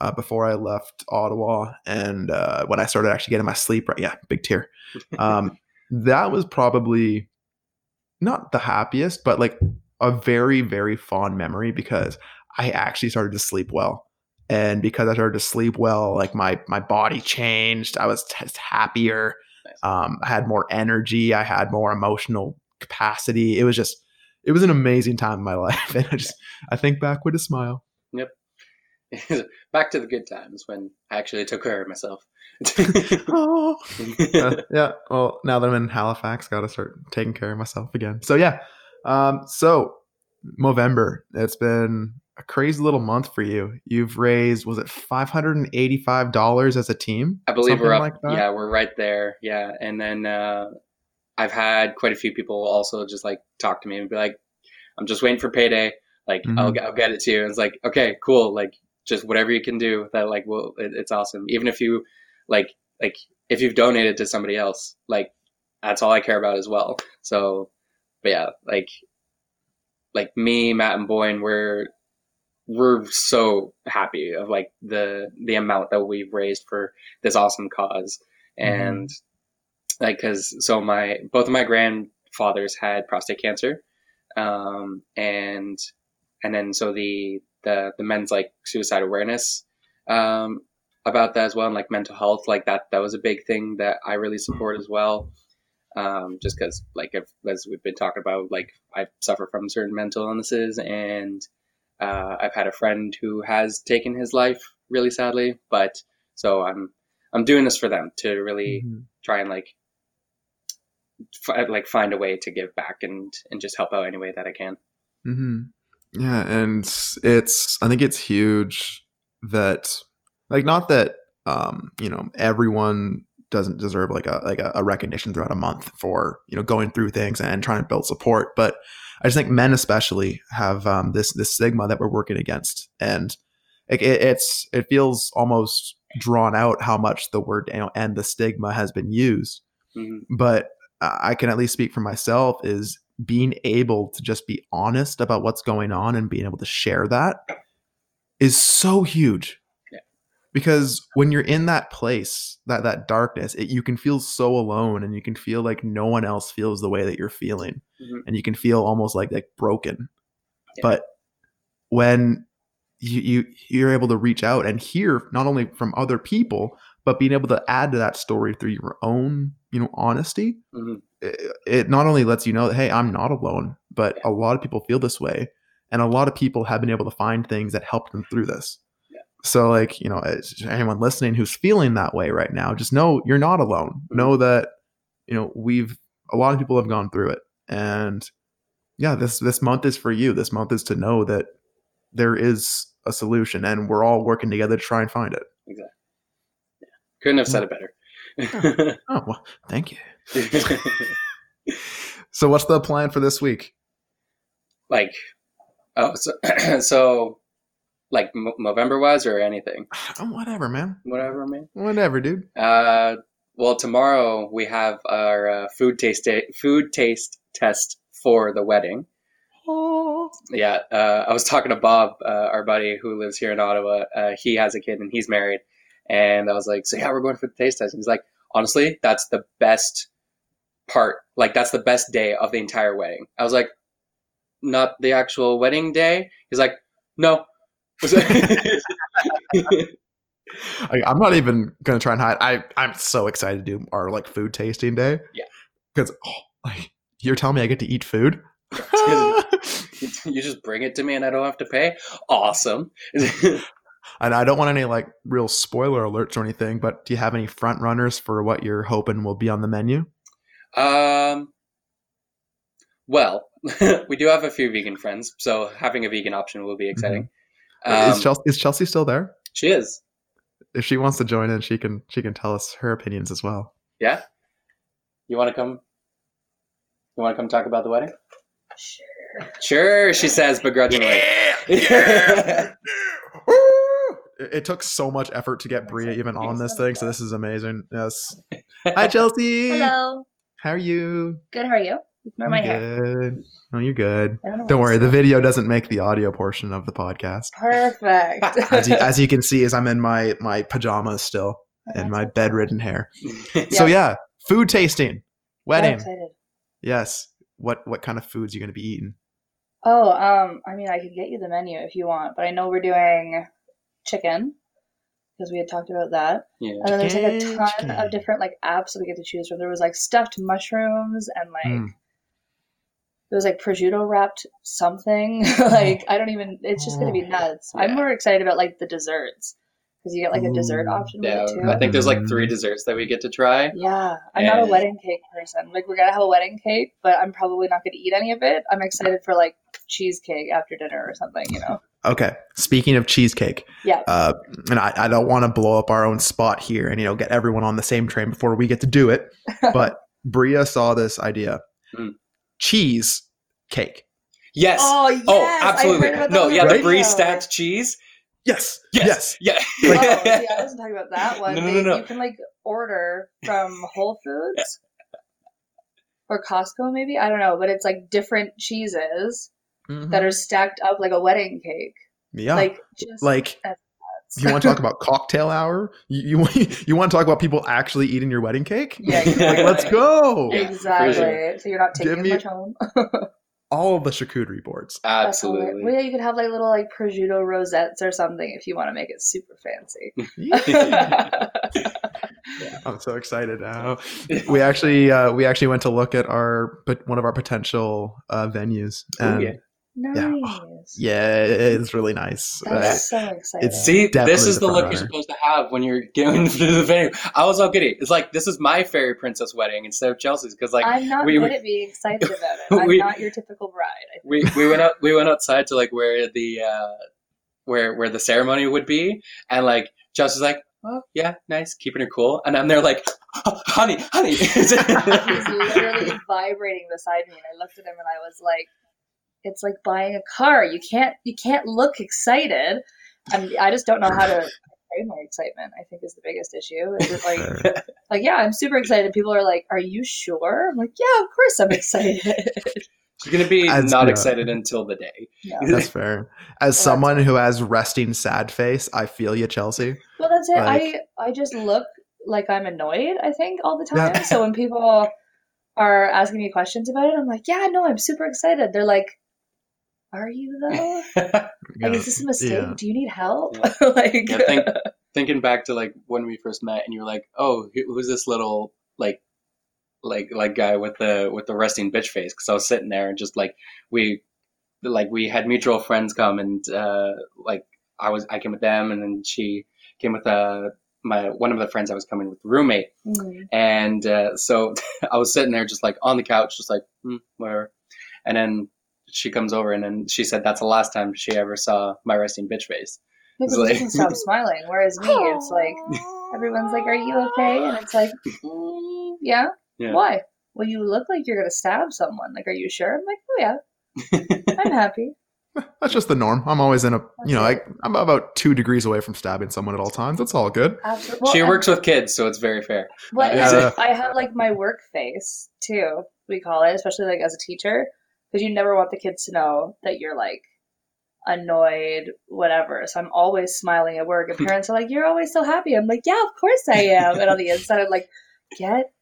uh, before i left ottawa and uh, when i started actually getting my sleep right yeah big tear um that was probably not the happiest but like a very very fond memory because i actually started to sleep well and because I started to sleep well, like my my body changed. I was just happier. Um, I had more energy. I had more emotional capacity. It was just, it was an amazing time in my life, and I just, I think back with a smile. Yep. back to the good times when I actually took care of myself. Oh. yeah, yeah. Well, now that I'm in Halifax, got to start taking care of myself again. So yeah. Um. So Movember. It's been a crazy little month for you. You've raised was it five hundred and eighty five dollars as a team? I believe we're up. Like yeah, we're right there. Yeah, and then uh, I've had quite a few people also just like talk to me and be like, "I'm just waiting for payday. Like Mhm. I'll I'll get it to you. And it's like okay, cool. Like just whatever you can do that like well, it, it's awesome. Even if you like like if you've donated to somebody else, like that's all I care about as well. So, but yeah, like like me, Matt, and Boyan, we're we're so happy of like the the amount that we've raised for this awesome cause and like because so my both of my grandfathers had prostate cancer um and and then so the the the men's like suicide awareness um about that as well and like mental health like that that was a big thing that i really support as well um just because like if, as we've been talking about like i suffer from certain mental illnesses and uh, I've had a friend who has taken his life really sadly, but so I'm I'm doing this for them to really Mhm. try and like fi- like find a way to give back and and just help out any way that I can. hmm Yeah, and it's I think it's huge that like not that um you know everyone doesn't deserve like a like a, a recognition throughout a month for you know going through things and trying to build support, but I just think men especially have um, this this stigma that we're working against, and it, it, it's it feels almost drawn out how much the word you know, and the stigma has been used. Hmm but I can at least speak for myself is being able to just be honest about what's going on and being able to share that is so huge. Yeah. Because when you're in that place, that that darkness, it, you can feel so alone and you can feel like no one else feels the way that you're feeling Mhm. and you can feel almost like like broken. Yeah. But when you, you you're able to reach out and hear not only from other people but being able to add to that story through your own you know honesty hmm it, it not only lets you know that hey i'm not alone but a lot of people feel this way and a lot of people have been able to find things that help them through this. Yeah. so like you know anyone listening who's feeling that way right now just know you're not alone. Mhm. know that you know we've a lot of people have gone through it and yeah this this month is for you. This month is to know that there is a solution and we're all working together to try and find it Couldn't have said it better. oh. Well thank you. So what's the plan for this week? Like oh so, so like November wise or anything, oh, whatever man. Whatever, man. whatever dude. Uh, well, tomorrow we have our uh, food taste food taste test for the wedding. oh Yeah, uh, I was talking to Bob, uh, our buddy who lives here in Ottawa. Uh, he has a kid and he's married, and I was like, "So yeah, we're going for the taste test." And he's like, "Honestly, that's the best part. Like, that's the best day of the entire wedding." I was like, "Not the actual wedding day." He's like, "No." I, I'm not even gonna try and hide. I I'm so excited to do our like food tasting day. Yeah. because oh, like you're telling me I get to eat food. you just bring it to me and I don't have to pay. Awesome. and I don't want any like real spoiler alerts or anything. But do you have any front runners for what you're hoping will be on the menu? Um, well, we do have a few vegan friends, so having a vegan option will be exciting. Um, is Chelsie is Chelsie still there? she is. If she wants to join in, she can she can tell us her opinions as well. Yeah. You want to come? You want to come talk about the wedding? Sure. Sure, she says begrudgingly. It, it took so much effort to get Bria even on this thing, so this is amazing. Yes. Hi, Chelsie. Hello. How are you? Good. How are you? Ignore my I'm hair. good. Oh, you're good. Don't, Don't worry, the video doesn't make the audio portion of the podcast. Perfect. As you, as you can see, as I'm in my my pajamas still and my bedridden hair. So yeah, food tasting, wedding. Yes. What what kind of foods you gonna be eating? Oh, um, I mean, I could get you the menu if you want, but I know we're doing chicken because we had talked about that. yeah. And then there's like a ton chicken. of different like apps that we get to choose from. There was like stuffed mushrooms and like Mm. it was like prosciutto wrapped something. like I don't even. It's just gonna be Oh, nuts. yeah. I'm more excited about like the desserts because you get like a dessert option Yeah, too. I think there's like three Mhm. desserts that we get to try. Yeah, I'm not a wedding cake person. Like we're gonna have a wedding cake, but I'm probably not gonna eat any of it. I'm excited for like cheesecake after dinner or something. You know? Okay. Speaking of cheesecake, Yeah. uh, and I, I don't want to blow up our own spot here and you know get everyone on the same train before we get to do it, but Bria saw this idea: Mm. cheese cake. Yes. Oh yes. oh, absolutely. heard about that No, on the yeah, the Right? brie stacked cheese. Yes. Yes. Yeah. Oh, see, I wasn't talking about that one. No, no, They- no, no. You can like order from Whole Foods or Costco, maybe I don't know, but it's like different cheeses Mhm. that are stacked up like a wedding cake. yeah. Like just like you want to talk about cocktail hour? You you, want- you want to talk about people actually eating your wedding cake? Yeah, Like, let's go. Exactly. sure. So you're not taking me- much home. All of the charcuterie boards. That's. Absolutely. Well, yeah, you could have like little like prosciutto rosettes or something if you want to make it super fancy. Yeah. I'm so excited now. We actually uh, we actually went to look at our but one of our potential uh, venues. Ooh, And yeah. Nice. yeah, it's really nice. That's Uh, so exciting. it's- See, this is the the look runner. you're supposed to have when you're going to the venue. I was all giddy. It's like this is my fairy princess wedding instead of Chelsie's because like I'm not we- good we- at being excited about it. I'm we- not your typical bride. I think. we we went out we went outside to like where the uh where where the ceremony would be and like Chelsie's like oh yeah nice keeping her cool and I'm there like "Oh, honey honey He's literally vibrating beside me, and I looked at him and I was like, "It's like buying a car. You can't you can't look excited." And I just don't know how to frame my excitement. I think is the biggest issue. Is it like like yeah, I'm super excited. People are like, "Are you sure?" I'm like, "Yeah, of course I'm excited." she's gonna be As- not yeah. excited until the day yeah. That's fair. As that's someone who has resting sad face, I feel you, Chelsie. Well, that's it. Like- I I just look like I'm annoyed. I think all the Yeah. time. so when people are asking me questions about it, I'm like, "Yeah, no, I'm super excited." They're like, "Are you though?" Yeah. Like, is this a mistake? Yeah. Do you need help? Yeah. like, Yeah, think, thinking back to like when we first met and you were like oh who's this little like like like guy with the with the resting bitch face because I was sitting there and just like we like we had mutual friends come and uh like I was I came with them and then she came with uh my one of the friends I was coming with the roommate Mm. and uh, so I was sitting there just like on the couch just like hmm, whatever and then she comes over and then she said that's the last time she ever saw my resting bitch face people like- just stop smiling. Whereas me, it's like everyone's like, "Are you okay?" And it's like, mm, "Yeah." Yeah. Why? Well, you look like you're gonna stab someone. Like, are you sure? I'm like, "Oh yeah, I'm happy." That's just the norm. I'm always in a, you know, That's I'm about two degrees away from stabbing someone at all times. That's all good. Absolutely. she works with kids so it's very fair But Yeah. I have like my work face too. We call it, especially like as a teacher, because you never want the kids to know that you're like annoyed, whatever. So I'm always smiling at work, and hmm. parents are like, "You're always so happy." I'm like, "Yeah, of course I am." And on the inside, I'm like, "Get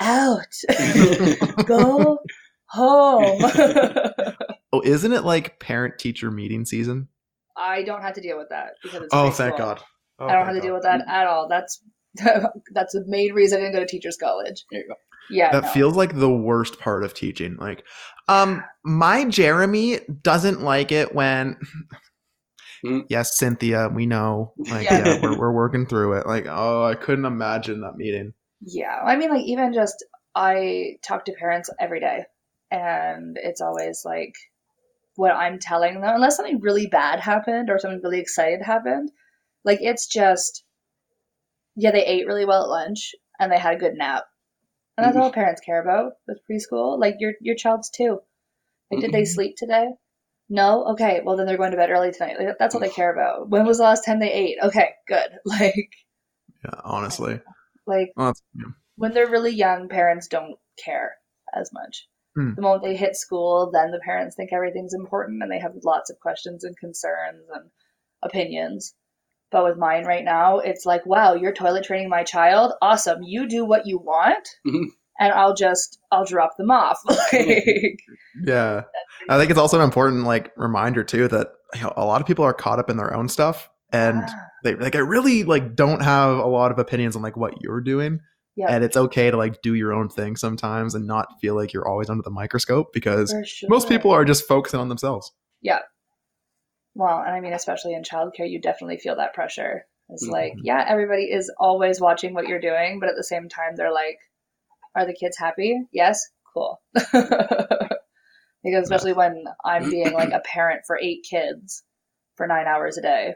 out, go home." Oh, isn't it like parent teacher meeting season? I don't have to deal with that because it's Oh, preschool. thank God. Oh, I don't have thank to deal with that mm. at all. That's that's the main reason I didn't go to teachers college. there you go Yeah, That no. feels like the worst part of teaching. Like, um, my Jeremy doesn't like it when. Mm. Yes, Cynthia, we know. Like, Yeah. yeah, we're we're working through it. Like, oh, I couldn't imagine that meeting. Yeah, I mean, like even just I talk to parents every day, and it's always like what I'm telling them, unless something really bad happened or something really excited happened. Like it's just, yeah, they ate really well at lunch and they had a good nap, and that's all parents care about with preschool. Like your your child's too. Like, did they Mhm. sleep today? No. Okay. Well, then they're going to bed early tonight. Like, that's what they care about. When was the last time they ate? Okay, good. Like, Yeah, honestly. like Well, yeah. when they're really young, parents don't care as much. Hmm. The moment they hit school, then the parents think everything's important and they have lots of questions and concerns and opinions. But with mine right now, it's like, wow, you're toilet training my child. Awesome. You do what you want, Mhm. and I'll just I'll drop them off. like, Yeah. I think it's also an important like reminder too that you know, a lot of people are caught up in their own stuff and ah, they like I really like don't have a lot of opinions on like what you're doing. yeah, And it's okay to like do your own thing sometimes and not feel like you're always under the microscope because sure. most people are just focusing on themselves. Well, and I mean, especially in childcare, you definitely feel that pressure. It's like, Mhm. yeah, everybody is always watching what you're doing, but at the same time, they're like, are the kids happy? Yes, cool. because especially when I'm being like a parent for eight kids for nine hours a day,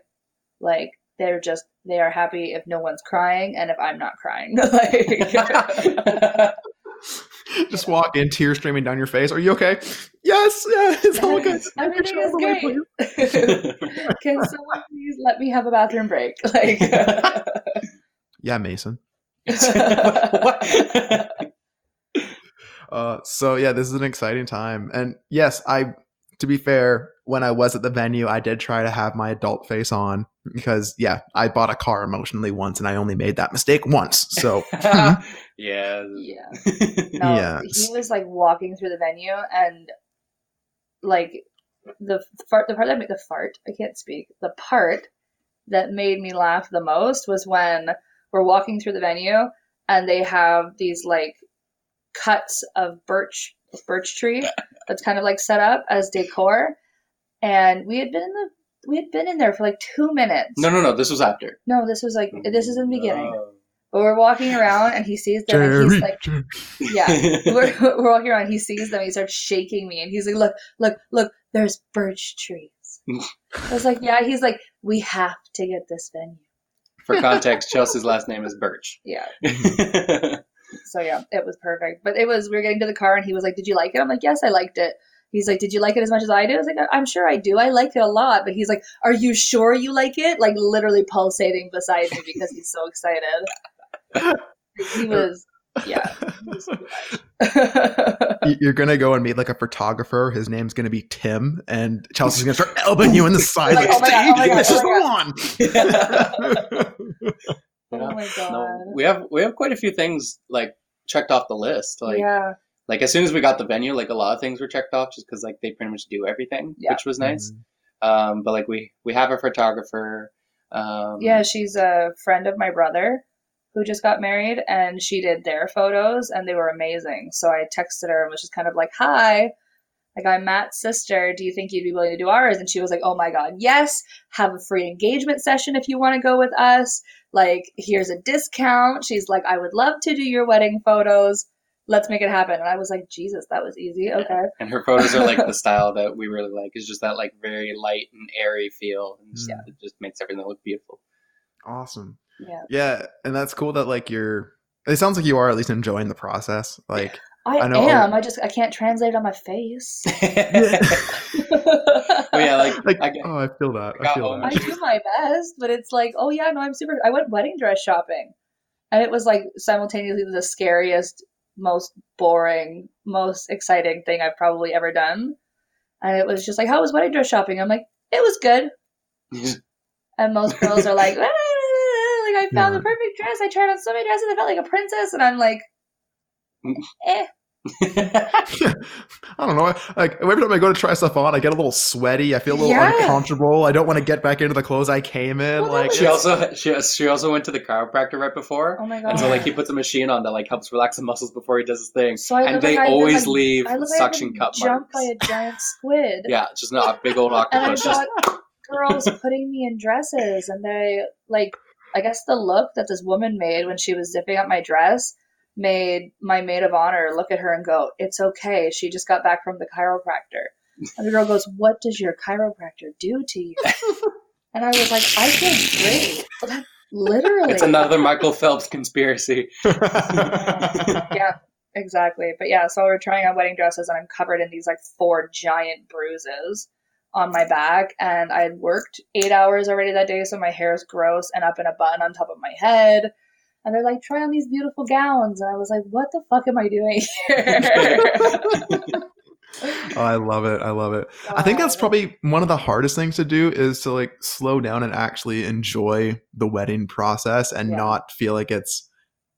like they're just they are happy if no one's crying and if I'm not crying. like, Just walk in, tears streaming down your face. Are you okay? Yes, yeah, it's all good. Everything is great. Can someone please let me have a bathroom break? Like, Yeah, Mason. what? Uh, so yeah, this is an exciting time, and yes, I. To be fair, when I was at the venue, I did try to have my adult face on because yeah, I bought a car emotionally once, and I only made that mistake once. So yeah. yeah. yeah. No, Yeah. he was like walking through the venue and like the fart the part that made the fart I can't speak the part that made me laugh the most was when we're walking through the venue and they have these like cuts of birch birch tree that's kind of like set up as decor and we had been in the we had been in there for like two minutes No, no, no. This was after. no this was like this is in the beginning Oh. but we're walking around and he sees them and he's like Jerry, yeah we're, we're walking around. He sees them. He starts shaking me, and he's like, "Look, look, look! There's birch trees." I was like, "Yeah." He's like, "We have to get this venue." For context, Chelsie's last name is Birtch. Yeah. So yeah, it was perfect. But it was. We were getting to the car, and he was like, "Did you like it?" I'm like, "Yes, I liked it." He's like, "Did you like it as much as I did? I was like, "I'm sure I do. I like it a lot." But he's like, "Are you sure you like it?" Like literally pulsating beside me because he's so excited. He was, yeah. He was. You- You're gonna go and meet like a photographer. His name's gonna be Tim, and Chelsie's gonna start elbowing you in the side. Oh like, Like, oh my God, oh God, this oh is the one. oh my god. Oh no, we have we have quite a few things like checked off the list. Like yeah. Like as soon as we got the venue, like a lot of things were checked off just because like they pretty much do everything, Yeah. which was nice. Um, but like we we have a photographer. Um, Yeah, she's a friend of my brother who just got married and she did their photos and they were amazing. So I texted her and was just kind of like, Hi, like I'm Matt's sister. Do you think you'd be willing to do ours? And she was like, Oh my god, yes. Have a free engagement session if you want to go with us. Like, here's a discount. She's like, I would love to do your wedding photos. Let's make it happen. And I was like, Jesus, that was easy. Okay. and her photos are like the style that we really like. It's just that like very light and airy feel, and just, Yeah. it just makes everything look beautiful. Awesome. Yeah. Yeah, and that's cool that like you're. It sounds like you are at least enjoying the process. Like, I, I know- am. I just I can't translate it on my face. Well, yeah, like, like I get- oh, I feel that. I got feel home I do my best, but it's like, oh yeah, no, I'm super. I went wedding dress shopping, and it was like simultaneously the scariest, most boring, most exciting thing I've probably ever done. And it was just like, how was wedding dress shopping? I'm like, it was good. And most girls are like, "Ah, like I found Yeah. the perfect dress. I tried on so many dresses. I felt like a princess, and I'm like, eh. I don't know. Like every time I go to try stuff on, I get a little sweaty. I feel a little Yeah. uncomfortable. I don't want to get back into the clothes I came in. Well, like she it's- also she, she also went to the chiropractor right before, Oh my god. and so like he puts a machine on that like helps relax the muscles before he does his thing. So and they like I've been, always like- leave I look like I've suction been cup jumped marks. by a giant squid. yeah, just not a big old octopus. and I octopus. Just got girls putting me in dresses, and they like. I guess the look that this woman made when she was zipping up my dress made my maid of honor look at her and go, "It's okay. She just got back from the chiropractor." And the girl goes, "What does your chiropractor do to you?" And I was like, "I feel great." Literally, it's another Michael Phelps conspiracy. yeah, exactly. But yeah, so we're trying on wedding dresses, and I'm covered in these like four giant bruises on my back. And I had worked eight hours already that day, so my hair is gross and up in a bun on top of my head. And they're like, try on these beautiful gowns. And I was like, what the fuck am I doing here? Oh, I love it. I love it. I think that's um, probably one of the hardest things to do is to like slow down and actually enjoy the wedding process and Yeah. not feel like it's,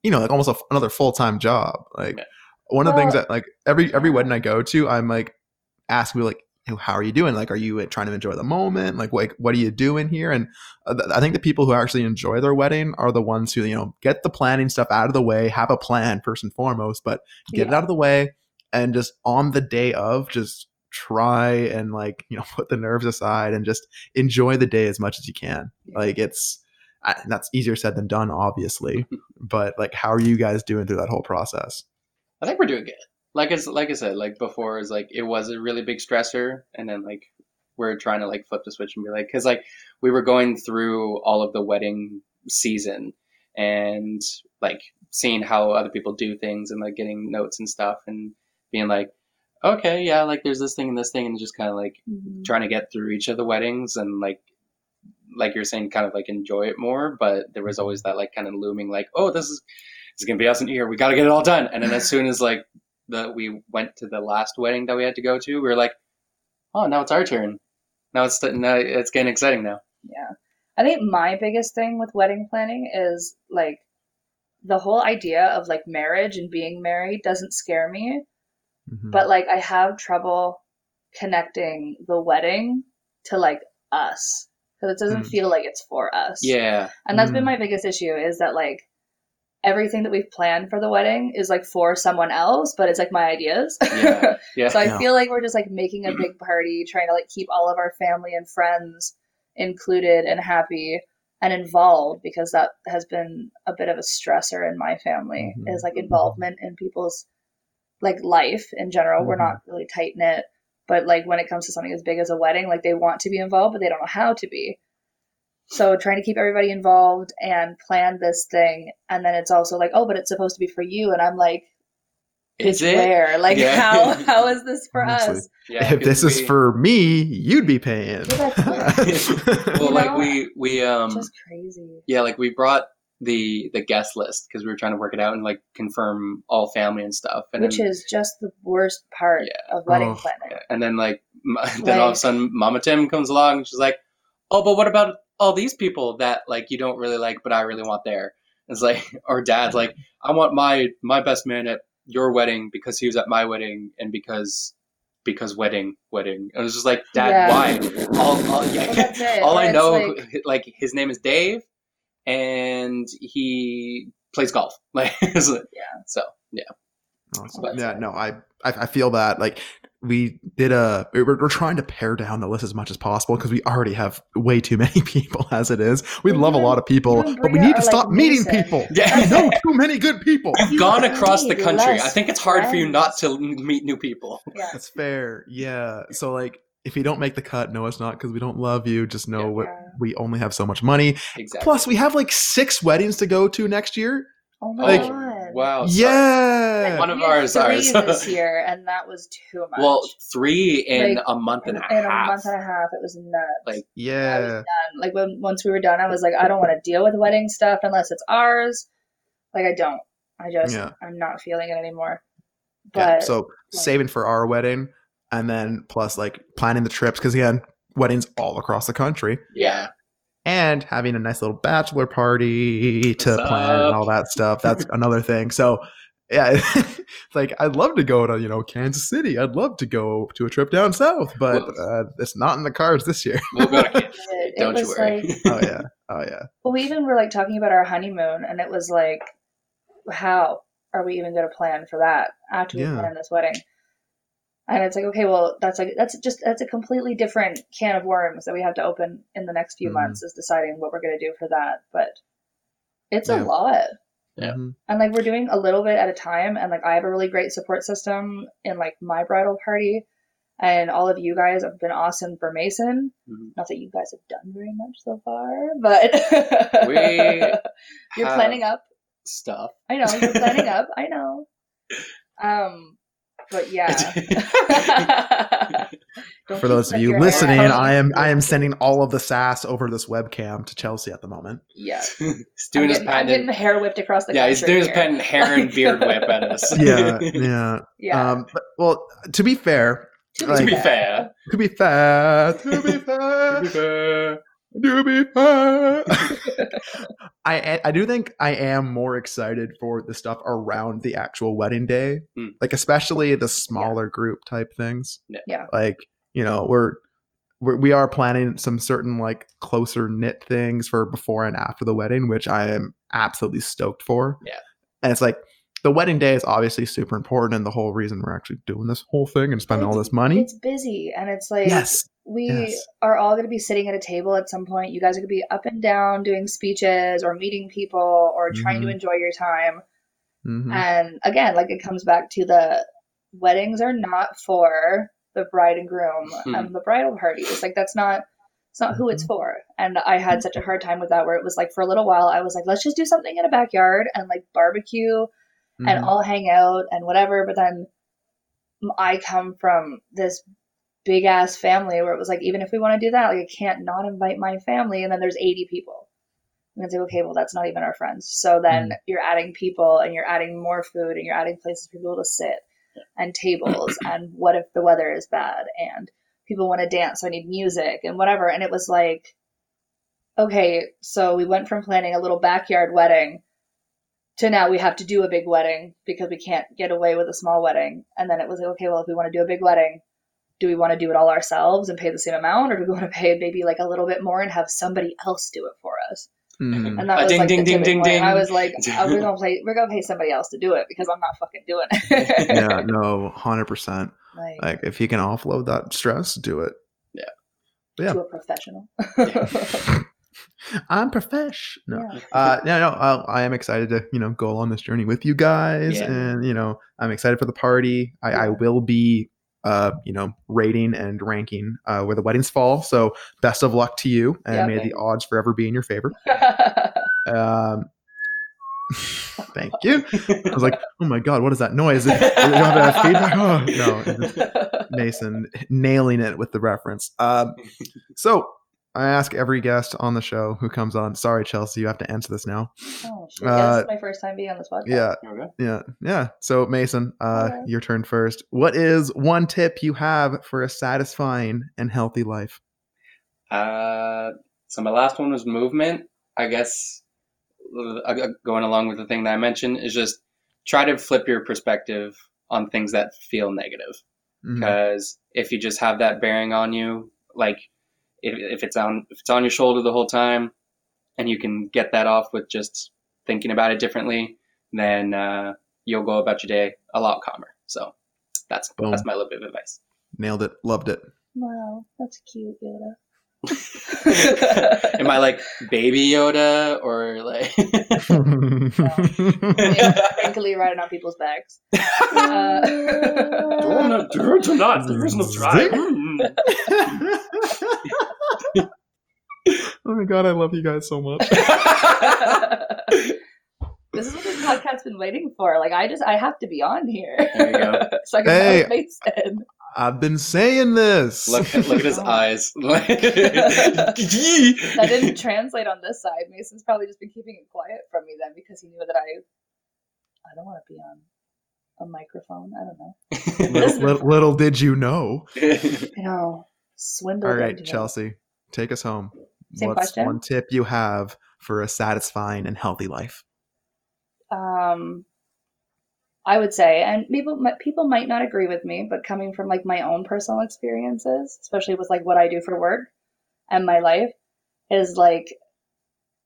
you know, like almost a, another full time job. Like Yeah. one of the things that like every every wedding I go to, I'm like asking like, "Hey, how are you doing? Like, are you uh, trying to enjoy the moment? Like, like what are you doing here? And uh, th- I think the people who actually enjoy their wedding are the ones who you know get the planning stuff out of the way, have a plan first and foremost, but get it out of the way and just on the day of just try and like you know put the nerves aside and just enjoy the day as much as you can Yeah. like it's I, that's easier said than done obviously but like how are you guys doing through that whole process I think we're doing good. Like it's like I said, like before is like it was a really big stressor, and then like we're trying to like flip the switch and be like, because like we were going through all of the wedding season, and like seeing how other people do things and like getting notes and stuff and being like, okay, yeah, like there's this thing and this thing, and just kind of like Mhm. trying to get through each of the weddings and like like you're saying kind of like enjoy it more but there was always that like kind of looming like oh this is it's gonna be us in here we gotta get it all done and then as soon as like the we went to the last wedding that we had to go to we were like oh now it's our turn now it's now it's getting exciting now Yeah. I think my biggest thing with wedding planning is like the whole idea of like marriage and being married doesn't scare me, Mhm. but like I have trouble connecting the wedding to like us because it doesn't Mm. feel like it's for us. yeah And that's been Mm. my biggest issue is that like everything that we've planned for the wedding is like for someone else, but it's like my ideas. Yeah. yeah so I Yeah. feel like we're just like making a big party, trying to like keep all of our family and friends included and happy and involved because that has been a bit of a stressor in my family Mhm. is like involvement in people's like life in general. We're Mhm. not really tight knit, but like when it comes to something as big as a wedding, like they want to be involved, but they don't know how to be. So trying to keep everybody involved and plan this thing, and then it's also like, oh, but it's supposed to be for you, and I'm like, is bitch, it where? Like, Yeah. how how is this for Honestly. us? yeah if this 'cause is for me, you'd be paying. well You like know? we we um Just crazy. yeah like we brought the the guest list because we were trying to work it out and like confirm all family and stuff and Which then, is just the worst part Yeah. of wedding Oh. planning. Yeah, and then like m- then all of a sudden mama timm comes along and she's like oh but what about all these people that like you don't really like but i really want there it's like or dad's like i want my my best man at your wedding because he was at my wedding and because because wedding wedding and it was just like dad Yeah. why all, all, yeah, Well, all i know like- like, his name is dave and he plays golf like it's like- Yeah. so Awesome. Well, that's yeah, no, I, I I feel that like we did a we we're, we're trying to pare down the list as much as possible because we already have way too many people as it is. We love a lot of people, but we need to are, like, stop meeting Mason. people. Yeah. We know too many good people. I've You gone across the need country. I think it's hard for you not to meet new people. Yeah. That's fair. Yeah. So like if you don't make the cut, no, it's not because we don't love you. Just know Yeah. what we only have so much money. Exactly. Plus, we have like six weddings to go to next year. Oh my Like- god. Wow. so- yeah. One of We had ours, three ours. this year, and that was too much. Well, three in Like, a month in, and a in half. In a month and a half, it was nuts. Like, yeah. done. Like when once we were done, I was like, I don't want to deal with wedding stuff unless it's ours. Like I don't. I just Yeah. I'm not feeling it anymore. yeah. So like- saving for our wedding, and then plus like planning the trips because again, weddings all across the country. yeah. And having a nice little bachelor party to What's plan and all that stuff. That's another thing. So yeah, it's like I'd love to go to you know Kansas City. I'd love to go to a trip down south, but uh, it's not in the cards this year. We'll go to Kansas. it, it Don't you worry. like oh yeah, oh yeah. well, we even were like talking about our honeymoon, and it was like, how are we even going to plan for that after we Yeah. plan this wedding? And it's like, okay, well, that's like that's just that's a completely different can of worms that we have to open in the next few Mhm. months is deciding what we're going to do for that. But it's Yeah. a lot. Yeah. Mhm. and like we're doing a little bit at a time and like i have a really great support system in like my bridal party and all of you guys have been awesome for mason Mhm. not that you guys have done very much so far but We you're planning up Stuff. i know you're planning up i know um but yeah Don't For those of you listening, hair- I am I am sending all of the sass over this webcam to Chelsie at the moment. yeah he's I'm doing his getting, I'm getting patent. hair whipped across the Yeah, he's country doing his here. patent hair and beard whip at us. Yeah, yeah. yeah Um, but, well, to be fair, to like- to be fair. to be fair, to be fair, To be fair. To be fair. I I do think I am more excited for the stuff around the actual wedding day, Hmm. like especially the smaller group type things. Yeah. Yeah. Like you know we're. We're, we are planning some certain like closer knit things for before and after the wedding, which I am absolutely stoked for. Yeah. And it's like the wedding day is obviously super important and the whole reason we're actually doing this whole thing and spending all this money. it's busy and it's like Yes. We Yes. are all going to be sitting at a table at some point. You guys are going to be up and down doing speeches or meeting people or trying to Mhm. enjoy your time. Mhm. And again, like it comes back to the weddings are not for the bride and groom Hmm. and the bridal parties. Like that's not It's not who it's Mhm. for. And I had such a hard time with that where it was like for a little while I was like, let's just do something in a backyard and like barbecue and Mhm. all hang out and whatever. But then I come from this big ass family where it was like, even if we want to do that, like I can't not invite my family. And then there's 80 people. And it's like, okay, well, that's not even our friends. So then mm. you're adding people and you're adding more food and you're adding places for people to sit and tables. and what if the weather is bad and people want to dance? So I need music and whatever. And it was like, okay, so we went from planning a little backyard wedding to now we have to do a big wedding because we can't get away with a small wedding. And then it was like, okay, well, if we want to do a big wedding, do we want to do it all ourselves and pay the same amount, or do we want to pay maybe like a little bit more and have somebody else do it for us? Mhm. And that Uh, was ding, like ding, the ding, tipping ding, point. ding. I was like, oh, we're gonna play, we're gonna pay somebody else to do it because I'm not fucking doing it. yeah, no, hundred percent. like, Like if you can offload that stress, do it. yeah. yeah to a professional. I'm profesh. No, Yeah. uh, no, no. I, I am excited to you know go along this journey with you guys, Yeah. and you know I'm excited for the party. I, I will be, uh, you know, rating and ranking uh, where the weddings fall. So best of luck to you, and Yeah, may the odds forever be in your favor. Um, thank you. I was like, oh my god, what is that noise? You have feedback? Oh, no, Mason nailing it with the reference. Um, so I ask every guest on the show who comes on. Sorry, Chelsie, you have to answer this now. oh, shit. Uh, yeah, this is my first time being on this podcast. Yeah, Okay. yeah, yeah. So Mason, uh, Okay. your turn first. What is one tip you have for a satisfying and healthy life? Uh, so my last one was movement. I guess uh, going along with the thing that I mentioned is just try to flip your perspective on things that feel negative. Mhm. Because if you just have that bearing on you, like if, if it's on if it's on your shoulder the whole time, and you can get that off with just thinking about it differently, then uh, you'll go about your day a lot calmer. So that's Boom. that's my little bit of advice. Nailed it. Loved it. Wow, that's cute, Yoda. Am I like baby Yoda or like? Wrinkly riding on people's backs. Uh, oh my god, I love you guys so much. this is what this podcast's been waiting for. Like, I just, I have to be on here. There you go. so I can Hey. hey. Mason. I've been saying this. Look, look at his eyes. That didn't translate on this side. Mason's probably just been keeping it quiet from me then because he knew that I, I don't want to be on a microphone. I don't know. little, little, little did you know. You know, swindled. All right, into it. Chelsie, take us home. Same What's question? one tip you have for a satisfying and healthy life? um i would say and people people might not agree with me but coming from like my own personal experiences especially with like what i do for work and my life is like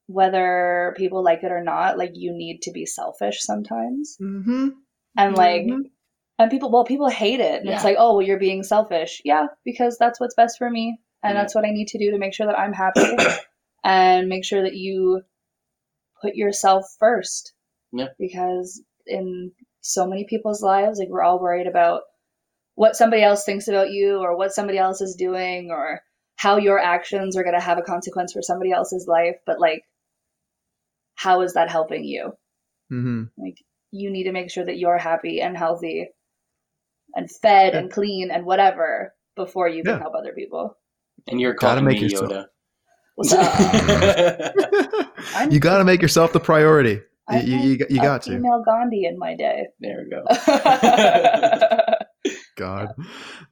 whether people like it or not like you need to be selfish sometimes Mm-hmm. and like Mhm. and people well people hate it and it's like oh well you're being selfish yeah because that's what's best for me and Yeah. that's what i need to do to make sure that i'm happy and make sure that you put yourself first Yeah. because in so many people's lives like we're all worried about what somebody else thinks about you or what somebody else is doing or how your actions are going to have a consequence for somebody else's life but like how is that helping you Mm-hmm. like you need to make sure that you're happy and healthy and fed Yeah. and clean and whatever before you can Yeah. help other people. and you're Gotta calling make me yourself- Yoda. What's up? You got to make yourself the priority. You, I you, you, got- you a got to. female Gandhi in my day. there we go. God.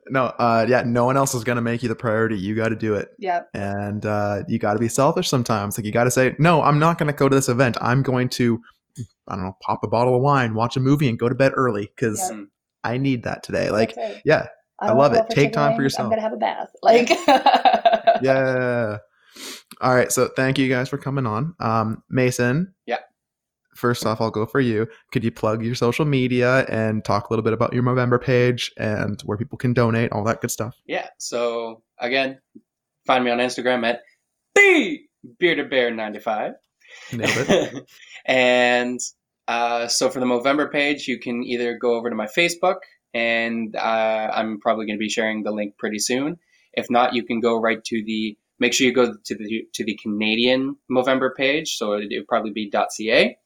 No, uh, yeah, no one else is going to make you the priority. You got to do it. yeah, And uh, you got to be selfish sometimes. Like, you got to say, no, I'm not going to go to this event. I'm going to, I don't know, pop a bottle of wine, watch a movie, and go to bed early because Yeah. I need that today. Like, it. yeah, I don't love it. Take time for yourself. I'm gonna have a bath. Like, yeah. All right. So thank you guys for coming on. Um, Mason. Yeah. First off, I'll go for you. Could you plug your social media and talk a little bit about your Movember page and where people can donate, all that good stuff? Yeah. So again, find me on Instagram at the bearded bear ninety five. Nailed it. and uh, so for the Movember page, you can either go over to my Facebook, and uh, I'm probably going to be sharing the link pretty soon. If not, you can go right to the make sure you go to the to the Canadian Movember page. So it would probably be .ca,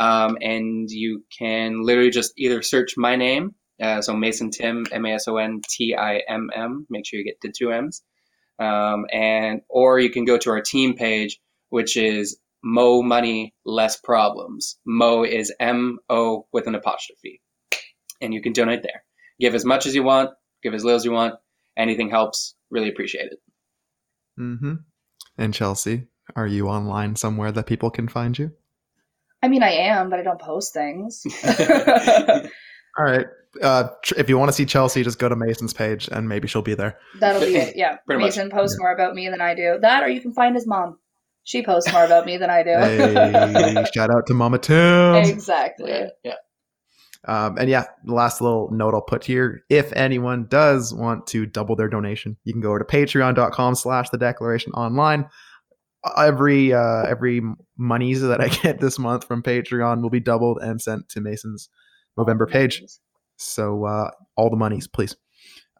um, and you can literally just either search my name, uh, so Mason Timm M A S O N T I M M. Make sure you get the two M's, um, and or you can go to our team page, which is Mo Money Less Problems. Mo is M O with an apostrophe, and you can donate there. Give as much as you want, give as little as you want. Anything helps. Really appreciate it. Mm-hmm. And Chelsie, are you online somewhere that people can find you? I mean, I am, but I don't post things. All right. Uh, tr- if you want to see Chelsie, just go to Mason's page and maybe she'll be there. That'll be it. Yeah. Pretty much. Mason posts more about me than I do. That, or you can find his mom. She posts more about me than I do. Hey, shout out to Mama Timm. exactly. yeah, yeah. Um, and yeah, the last little note I'll put here: if anyone does want to double their donation, you can go over to Patreon.com/slash The Declaration Online. Every uh, every monies that I get this month from Patreon will be doubled and sent to Mason's Movember page. So uh, all the monies, please.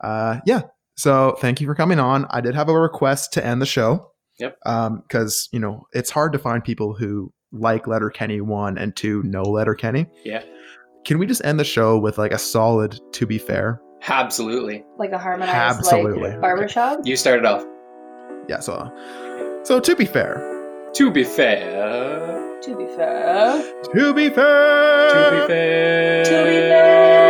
Uh, yeah. So thank you for coming on. I did have a request to end the show. Yep. Because you know it's hard to find people who like Letterkenny one and two know Letterkenny. Yeah. Can we just end the show with like a solid "To be fair"? Absolutely. Like a harmonized Absolutely. like barbershop. You started off. Yeah. So, so to be fair, To be fair. To be fair. to be fair, To be fair. To be fair.